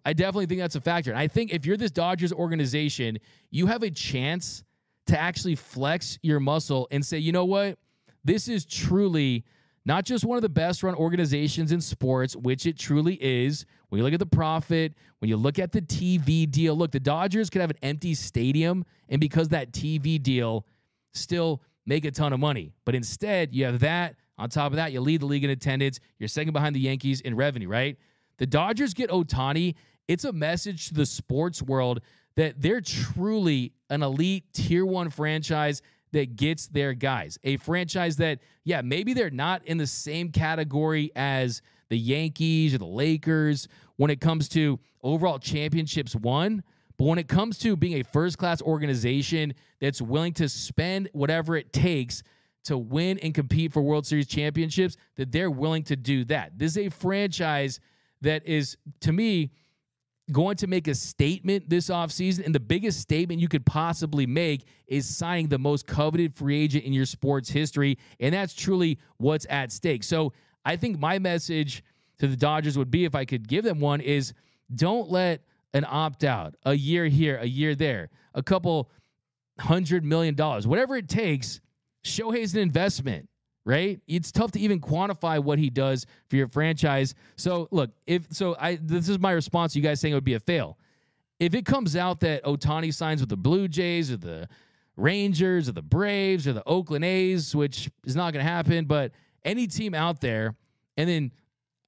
I definitely think that's a factor. And I think if you're this Dodgers organization, you have a chance to actually flex your muscle and say, you know what? This is truly not just one of the best run organizations in sports, which it truly is. When you look at the profit, when you look at the TV deal, look, the Dodgers could have an empty stadium, and because that TV deal, still make a ton of money. But instead, you have that. On top of that, you lead the league in attendance. You're second behind the Yankees in revenue, right? The Dodgers get Ohtani. It's a message to the sports world that they're truly an elite tier one franchise that gets their guys. A franchise that, yeah, maybe they're not in the same category as the Yankees or the Lakers when it comes to overall championships won. But when it comes to being a first class organization that's willing to spend whatever it takes to win and compete for World Series championships, that they're willing to do that. This is a franchise that is, to me, going to make a statement this offseason. And the biggest statement you could possibly make is signing the most coveted free agent in your sports history. And that's truly what's at stake. So I think my message to the Dodgers would be if I could give them one is don't let an opt out, a year here, a year there, a couple hundred million dollars, whatever it takes. Shohei's an investment right? It's tough to even quantify what he does for your franchise. So look, if so, I this is my response. You guys saying it would be a fail. If it comes out that Ohtani signs with the Blue Jays or the Rangers or the Braves or the Oakland A's, which is not going to happen, but any team out there, and then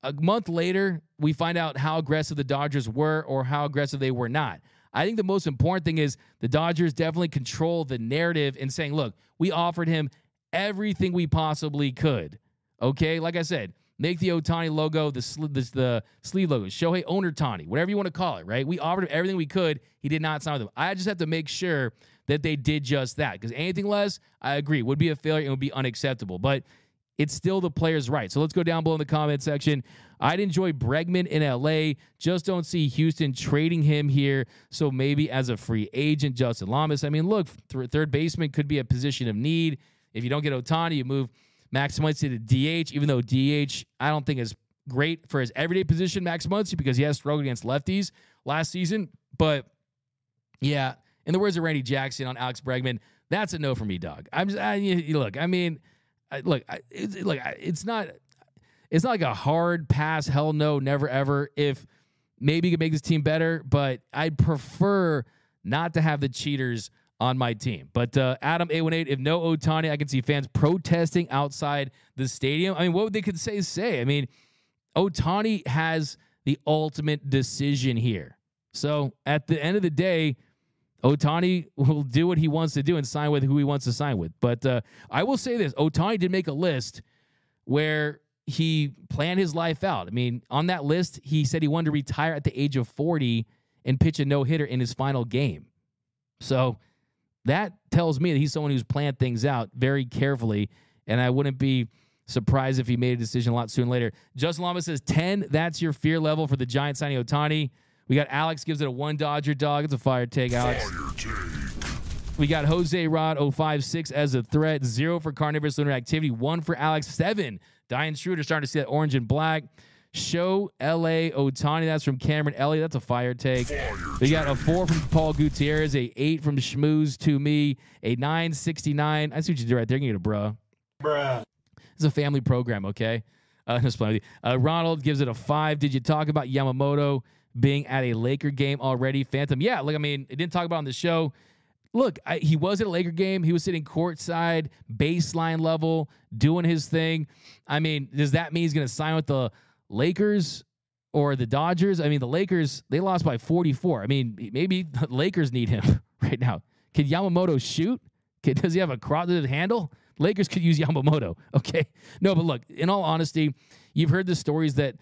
a month later we find out how aggressive the Dodgers were or how aggressive they were not. I think the most important thing is the Dodgers definitely control the narrative in saying, look, we offered him everything we possibly could. Okay, like I said, make the Ohtani logo the sl- the, the sleeve logo, Shohei Owner Tani, whatever you want to call it. Right? We offered him everything we could. He did not sign with them. I just have to make sure that they did just that because anything less, I agree, would be a failure and would be unacceptable. But it's still the player's right. So let's go down below in the comment section. I'd enjoy Bregman in LA. Just don't see Houston trading him here. So maybe as a free agent, Justin Lamas. I mean, look, th- third baseman could be a position of need. If you don't get Ohtani, you move Max Muncy to DH, even though DH I don't think is great for his everyday position, Max Muncy, because he has struggled against lefties last season. But yeah, in the words of Randy Jackson on Alex Bregman, that's a no for me, dog. I'm just I, look. I mean, I, look, I, it's, look. It's not. It's not like a hard pass. Hell no, never ever. If maybe you could make this team better, but I'd prefer not to have the cheaters on my team. But uh, Adam eight. If no Ohtani, I can see fans protesting outside the stadium. I mean, what would they could say? Say, I mean, Ohtani has the ultimate decision here. So at the end of the day, Ohtani will do what he wants to do and sign with who he wants to sign with. But uh, I will say this: Ohtani did make a list where he planned his life out. I mean, on that list, he said he wanted to retire at the age of 40 and pitch a no hitter in his final game. So that tells me that he's someone who's planned things out very carefully, and I wouldn't be surprised if he made a decision a lot sooner later. Justin Lama says 10, that's your fear level for the Giants signing Ohtani. We got Alex gives it a one Dodger dog. It's a fire take, Alex. Fire take. We got Jose Rod 056 as a threat, zero for carnivorous lunar activity, one for Alex, seven. Diane Schroeder starting to see that orange and black. Show LA Ohtani. That's from Cameron Elliott. That's a fire take. Fire we got a four from Paul Gutierrez, a eight from Schmooze to me, a 969. I see what you did right there. You can get a bruh. Bruh. It's a family program, okay? Uh, just playing with you. Uh, Ronald gives it a five. Did you talk about Yamamoto being at a Laker game already. Phantom, yeah, look, I mean, it didn't talk about on the show. Look, I, he was at a Laker game. He was sitting courtside, baseline level, doing his thing. I mean, does that mean he's going to sign with the Lakers or the Dodgers? I mean, the Lakers they lost by 44. I mean, maybe the Lakers need him right now. Can Yamamoto shoot? Can, does he have a crowded handle? Lakers could use Yamamoto. Okay, no, but look, in all honesty, you've heard the stories that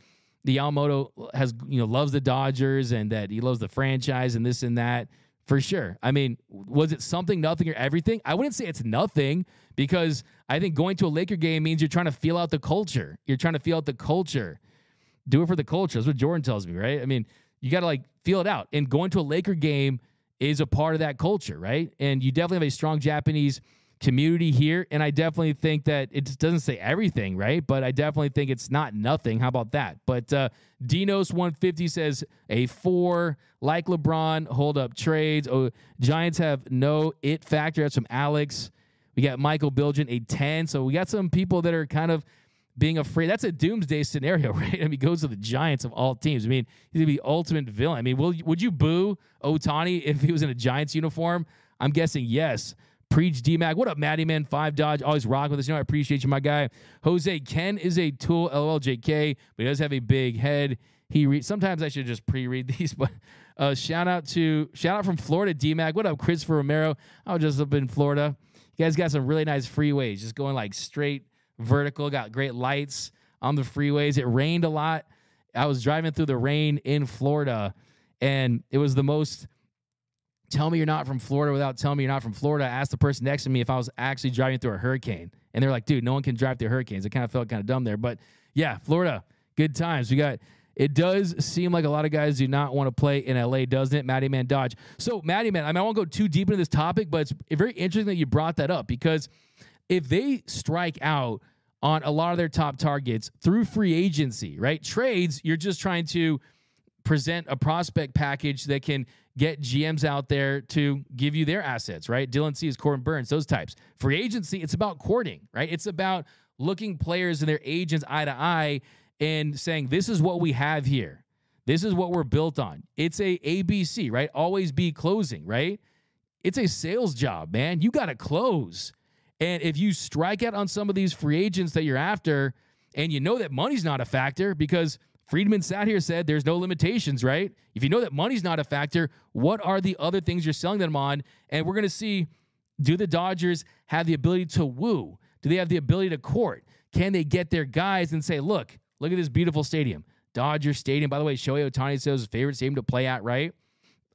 the Yamamoto has you know loves the Dodgers and that he loves the franchise and this and that for sure. I mean, was it something, nothing, or everything? I wouldn't say it's nothing because I think going to a Laker game means you're trying to feel out the culture. You're trying to feel out the culture. Do it for the culture. That's what Jordan tells me, right? I mean, you got to like feel it out. And going to a Laker game is a part of that culture, right? And you definitely have a strong Japanese community here. And I definitely think that it doesn't say everything, right? But I definitely think it's not nothing. How about that? But uh, Dinos 150 says a four, like LeBron, hold up trades. Oh, Giants have no it factor. That's from Alex. We got Michael Bilgen, a 10. So we got some people that are kind of being afraid. That's a doomsday scenario, right? I mean, he goes to the Giants of all teams. I mean, he's gonna be ultimate villain. I mean, will would you boo Ohtani if he was in a Giants uniform? I'm guessing yes. Preach DMAC. What up, Maddie Man? Five Dodge. Always rocking with us. You know, I appreciate you, my guy. Jose Ken is a tool, LLJK, but he does have a big head. He re- sometimes I should just pre-read these, but uh, shout out to shout out from Florida, DMAC. What up, Christopher Romero? I was just up in Florida. You guys got some really nice freeways, just going like straight vertical. Got great lights on the freeways. It rained a lot. I was driving through the rain in Florida, and it was the most tell me you're not from Florida without telling me you're not from Florida. I asked the person next to me if I was actually driving through a hurricane. And they're like, dude, no one can drive through hurricanes. I kind of felt kind of dumb there. But yeah, Florida, good times. We got it does seem like a lot of guys do not want to play in LA, doesn't it? Matty Man Dodge. So, Matty Man, I mean, I won't go too deep into this topic, but it's very interesting that you brought that up because if they strike out on a lot of their top targets through free agency, right? Trades, you're just trying to present a prospect package that can get GMs out there to give you their assets, right? Dylan Cease Corbin Burnes, those types. Free agency, it's about courting, right? It's about looking players and their agents eye to eye and saying, this is what we have here. This is what we're built on. It's a ABC, right? Always be closing, right? It's a sales job, man. You got to close. And if you strike out on some of these free agents that you're after, and you know that money's not a factor because – Friedman sat here said there's no limitations, right? If you know that money's not a factor, what are the other things you're selling them on? And we're going to see do the Dodgers have the ability to woo? Do they have the ability to court? Can they get their guys and say, look, look at this beautiful stadium? Dodger Stadium, by the way, Shohei Ohtani says his favorite stadium to play at, right?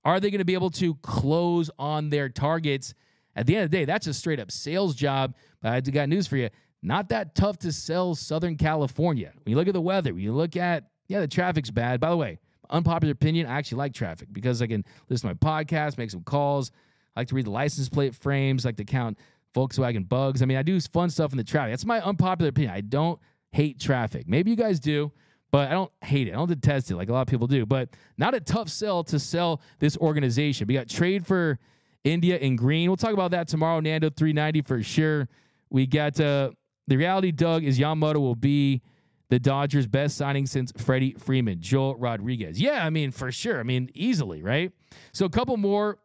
Are they going to be able to close on their targets? At the end of the day, that's a straight up sales job. But I got news for you. Not that tough to sell Southern California. When you look at the weather, when you look at yeah, the traffic's bad. By the way, unpopular opinion, I actually like traffic because I can listen to my podcast, make some calls. I like to read the license plate frames, I like to count Volkswagen bugs. I mean, I do fun stuff in the traffic. That's my unpopular opinion. I don't hate traffic. Maybe you guys do, but I don't hate it. I don't detest it like a lot of people do. But not a tough sell to sell this organization. We got trade for India and Green. We'll talk about that tomorrow. Nando 390 for sure. We got uh, the reality, Doug, is Yamamoto will be the Dodgers' best signing since Freddie Freeman, Joel Rodriguez. Yeah, I mean, for sure. I mean, easily, right? So a couple more.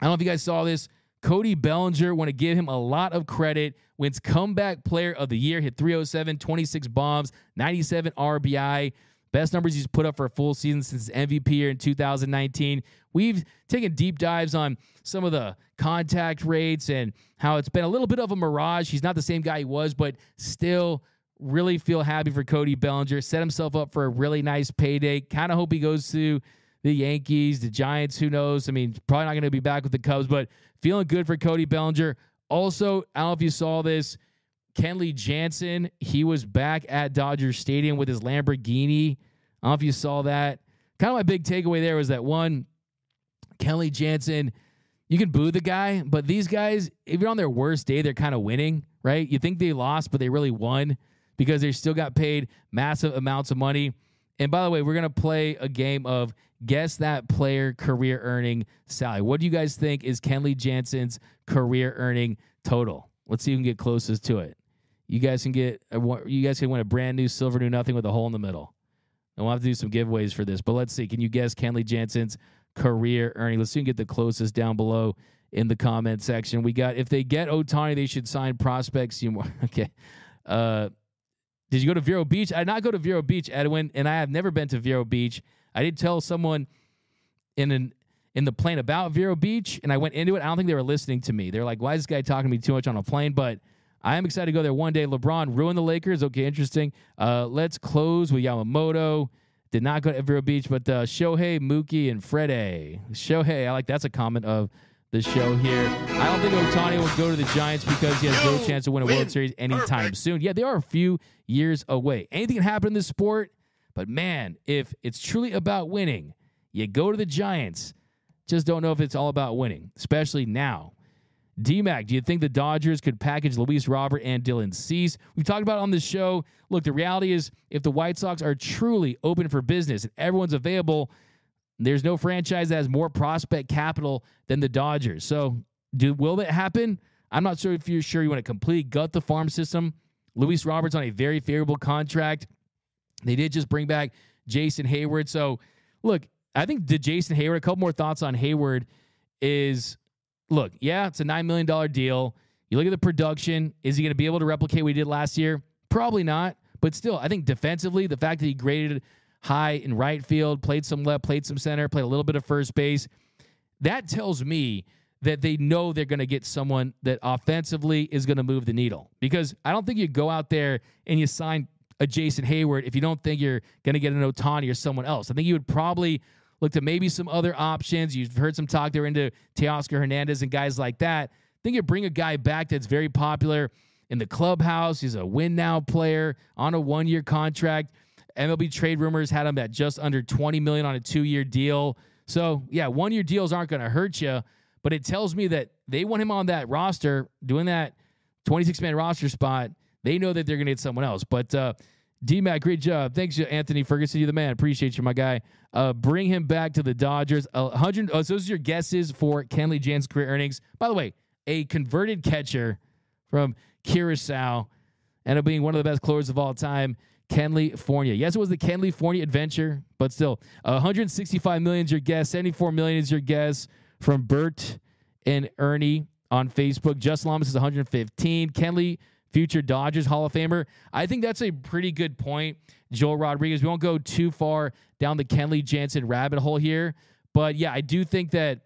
I don't know if you guys saw this. Cody Bellinger, want to give him a lot of credit. Wins comeback player of the year, hit 307, 26 bombs, 97 RBI. Best numbers he's put up for a full season since MVP year in 2019. We've taken deep dives on some of the contact rates and how it's been a little bit of a mirage. He's not the same guy he was, but still Really feel happy for Cody Bellinger. Set himself up for a really nice payday. Kind of hope he goes to the Yankees, the Giants. Who knows? I mean, probably not going to be back with the Cubs, but feeling good for Cody Bellinger. Also, I don't know if you saw this. Kenley Jansen, he was back at Dodger Stadium with his Lamborghini. I don't know if you saw that. Kind of my big takeaway there was that one, Kenley Jansen, you can boo the guy, but these guys, if you're on their worst day, they're kind of winning, right? You think they lost, but they really won because they still got paid massive amounts of money. And by the way, we're going to play a game of guess that player career earning salary. What do you guys think is Kenley Jansen's career earning total? Let's see who can get closest to it. You guys can get you guys can win a brand new silver new nothing with a hole in the middle. And we'll have to do some giveaways for this. But let's see. Can you guess Kenley Jansen's career earning? Let's see we can get the closest down below in the comment section. We got if they get Ohtani, they should sign prospects. You more Okay. Uh, did you go to Vero Beach? I did not go to Vero Beach, Edwin, and I have never been to Vero Beach. I did tell someone in an in the plane about Vero Beach, and I went into it. I don't think they were listening to me. They're like, "Why is this guy talking to me too much on a plane?" But I am excited to go there one day. LeBron ruined the Lakers. Okay, interesting. Uh, let's close with Yamamoto. Did not go to Vero Beach, but uh, Shohei, Mookie, and Freddie. Shohei, I like that's a comment of the show here. I don't think Ohtani will go to the Giants because he has no chance to win a World Series anytime Perfect. soon. Yeah, they are a few years away. Anything can happen in this sport, but man, if it's truly about winning, you go to the Giants. Just don't know if it's all about winning, especially now. DMAC, do you think the Dodgers could package Luis Robert and Dylan Cease? We've talked about on the show. Look, the reality is if the White Sox are truly open for business and everyone's available, there's no franchise that has more prospect capital than the Dodgers. So, do will that happen? I'm not sure if you're sure you want to completely gut the farm system. Luis Roberts on a very favorable contract. They did just bring back Jason Heyward. So, look, I think the Jason Heyward, a couple more thoughts on Heyward is look, yeah, it's a $9 million deal. You look at the production. Is he going to be able to replicate what he did last year? Probably not. But still, I think defensively, the fact that he graded high in right field, played some left, played some center, played a little bit of first base, that tells me that they know they're going to get someone that offensively is going to move the needle. Because I don't think you go out there and you sign a Jason Heyward if you don't think you're going to get an Ohtani or someone else. I think you would probably look to maybe some other options. You've heard some talk there into Teoscar Hernandez and guys like that. I think you bring a guy back that's very popular in the clubhouse. He's a win now player on a one year contract. MLB trade rumors had him at just under 20 million on a two year deal. So yeah, one year deals aren't going to hurt you, but it tells me that they want him on that roster doing that 26 man roster spot. They know that they're going to get someone else. But uh, DMAC, great job. Thanks, Anthony Ferguson. You're the man. Appreciate you, my guy. Uh, bring him back to the Dodgers. Uh, 100. Oh, so those are your guesses for Kenley Jan's career earnings. By the way, a converted catcher from Curacao, ended up being one of the best closers of all time. Kenley Fournier. Yes, it was the Kenley Fournier adventure, but still, uh, 165 million is your guess. 74 million is your guess from Bert and Ernie on Facebook. Just Lamas is 115. Kenley, future Dodgers Hall of Famer. I think that's a pretty good point, Joel Rodriguez. We won't go too far down the Kenley Jansen rabbit hole here, but yeah, I do think that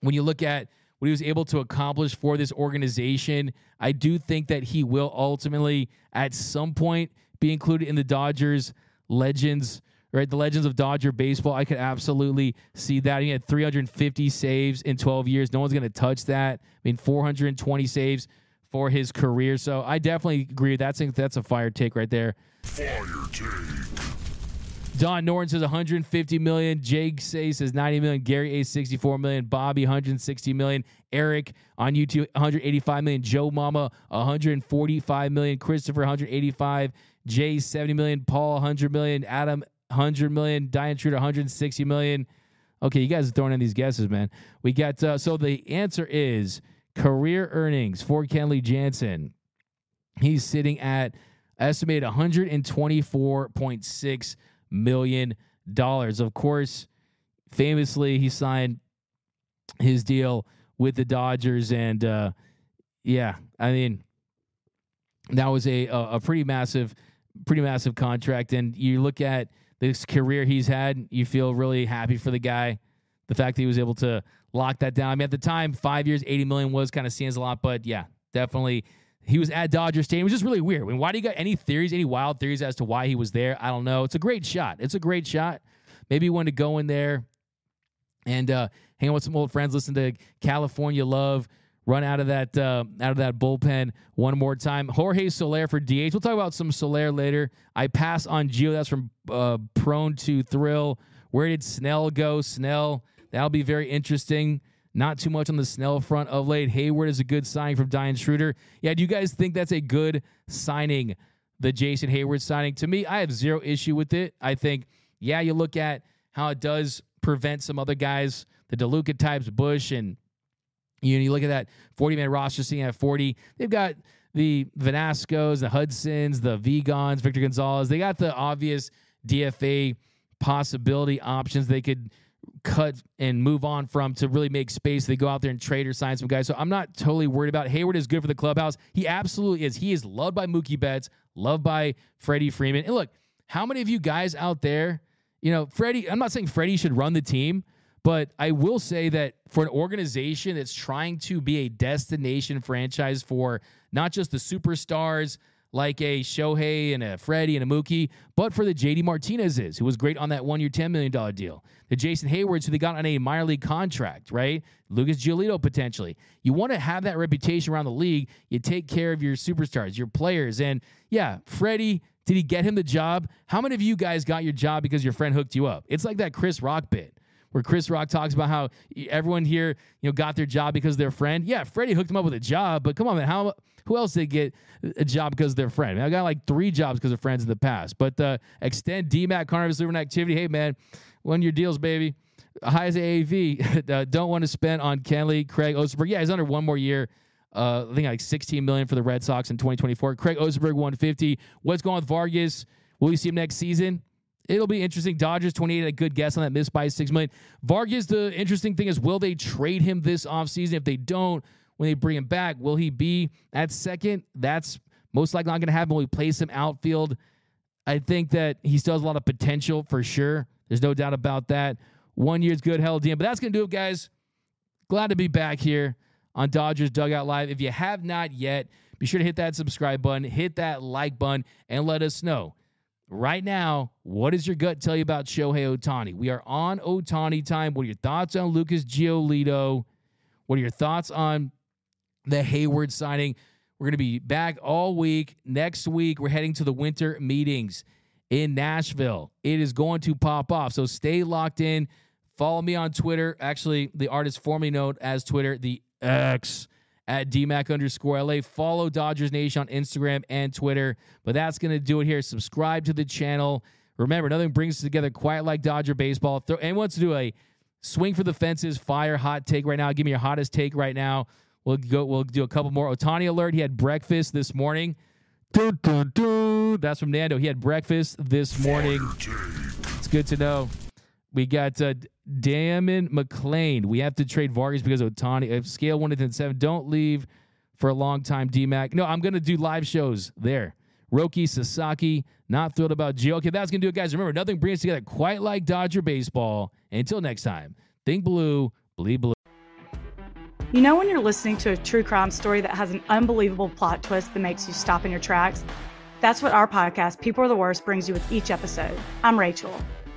when you look at what he was able to accomplish for this organization, I do think that he will ultimately, at some point, be included in the Dodgers legends, right? The legends of Dodger baseball. I could absolutely see that. He had 350 saves in 12 years. No one's going to touch that. I mean, 420 saves for his career. So I definitely agree. That's that's a fire take right there. Fire take. Don Norton says 150 million. Jake Say says 90 million. Gary A 64 million. Bobby 160 million. Eric on YouTube 185 million. Joe Mama 145 million. Christopher 185. Jay 70 million. Paul 100 million. Adam 100 million. Diane Truder 160 million. Okay, you guys are throwing in these guesses, man. We got uh, so the answer is career earnings for Kenley Jansen. He's sitting at estimated 124.6 million dollars. Of course, famously he signed his deal with the Dodgers, and uh, yeah, I mean that was a a, a pretty massive, pretty massive contract. And you look at this career he's had, you feel really happy for the guy. The fact that he was able to lock that down. I mean, at the time, five years, eighty million was kind of seems a lot, but yeah, definitely. He was at Dodger Stadium. It was just really weird. I mean, why do you got any theories, any wild theories as to why he was there? I don't know. It's a great shot. It's a great shot. Maybe he wanted to go in there and uh, hang out with some old friends, listen to California Love, run out of that uh, out of that bullpen one more time. Jorge Soler for DH. We'll talk about some Soler later. I pass on Gio. That's from uh, Prone to Thrill. Where did Snell go? Snell. That'll be very interesting. Not too much on the Snell front of late. Heyward is a good signing from Diane Schroeder. Yeah, do you guys think that's a good signing, the Jason Heyward signing? To me, I have zero issue with it. I think, yeah, you look at how it does prevent some other guys, the DeLuca types, Busch, and you know, you look at that 40 man roster sitting at 40. They've got the Vanascos, the Hudsons, the Vegans, Victor Gonzalez. They got the obvious DFA possibility options they could cut and move on from to really make space. They go out there and trade or sign some guys. So I'm not totally worried about it. Heyward is good for the clubhouse. He absolutely is. He is loved by Mookie Betts, loved by Freddie Freeman. And look, how many of you guys out there, you know, Freddie, I'm not saying Freddie should run the team, but I will say that for an organization that's trying to be a destination franchise for not just the superstars, like a Shohei and a Freddie and a Mookie, but for the JD Martinez's, who was great on that one year, $10 million deal. The Jason Heywards, who they got on a minor league contract, right? Lucas Giolito potentially. You want to have that reputation around the league. You take care of your superstars, your players. And yeah, Freddie, did he get him the job? How many of you guys got your job because your friend hooked you up? It's like that Chris Rock bit where Chris Rock talks about how everyone here, you know, got their job because their friend. Yeah, Freddie hooked him up with a job, but come on, man, how who else did get a job because their friend? I, mean, I got like three jobs because of friends in the past. But uh, extend DMAC Carnival Living Activity. Hey, man, one your deals, baby. Highest AAV. uh, don't want to spend on Kenley, Craig Osterberg. Yeah, he's under one more year. Uh, I think like 16 million for the Red Sox in 2024. Craig Osterberg 150. What's going on with Vargas? Will we see him next season? It'll be interesting. Dodgers 28, a good guess on that missed by six million. Vargas, the interesting thing is, will they trade him this offseason? If they don't, when they bring him back, will he be at second? That's most likely not going to happen. Will he place him outfield? I think that he still has a lot of potential for sure. There's no doubt about that. One year's good, hell DM. But that's going to do it, guys. Glad to be back here on Dodgers Dugout Live. If you have not yet, be sure to hit that subscribe button, hit that like button, and let us know right now, what does your gut tell you about Shohei Ohtani? We are on Ohtani time. What are your thoughts on Lucas Giolito? What are your thoughts on the Heyward signing? We're going to be back all week. Next week, we're heading to the winter meetings in Nashville. It is going to pop off. So stay locked in. Follow me on Twitter. Actually, the artist formerly known as Twitter, the X at DMAC underscore LA. Follow Dodgers Nation on Instagram and Twitter. But that's going to do it here. Subscribe to the channel. Remember, nothing brings us together quite like Dodger baseball. Throw, anyone wants to do a swing for the fences, fire, hot take right now. Give me your hottest take right now. We'll go. We'll do a couple more. Ohtani alert. He had breakfast this morning. Dun, dun, dun. That's from Nando. He had breakfast this morning. It's good to know. We got uh, Damon McLean. We have to trade Vargas because of Ohtani. Scale one to seven. Don't leave for a long time, DMAC. No, I'm gonna do live shows there. Roki Sasaki, not thrilled about Gio. Okay, that's gonna do it, guys. Remember, nothing brings us together quite like Dodger baseball. Until next time, think blue, bleed blue. You know when you're listening to a true crime story that has an unbelievable plot twist that makes you stop in your tracks? That's what our podcast, People Are the Worst, brings you with each episode. I'm Rachel.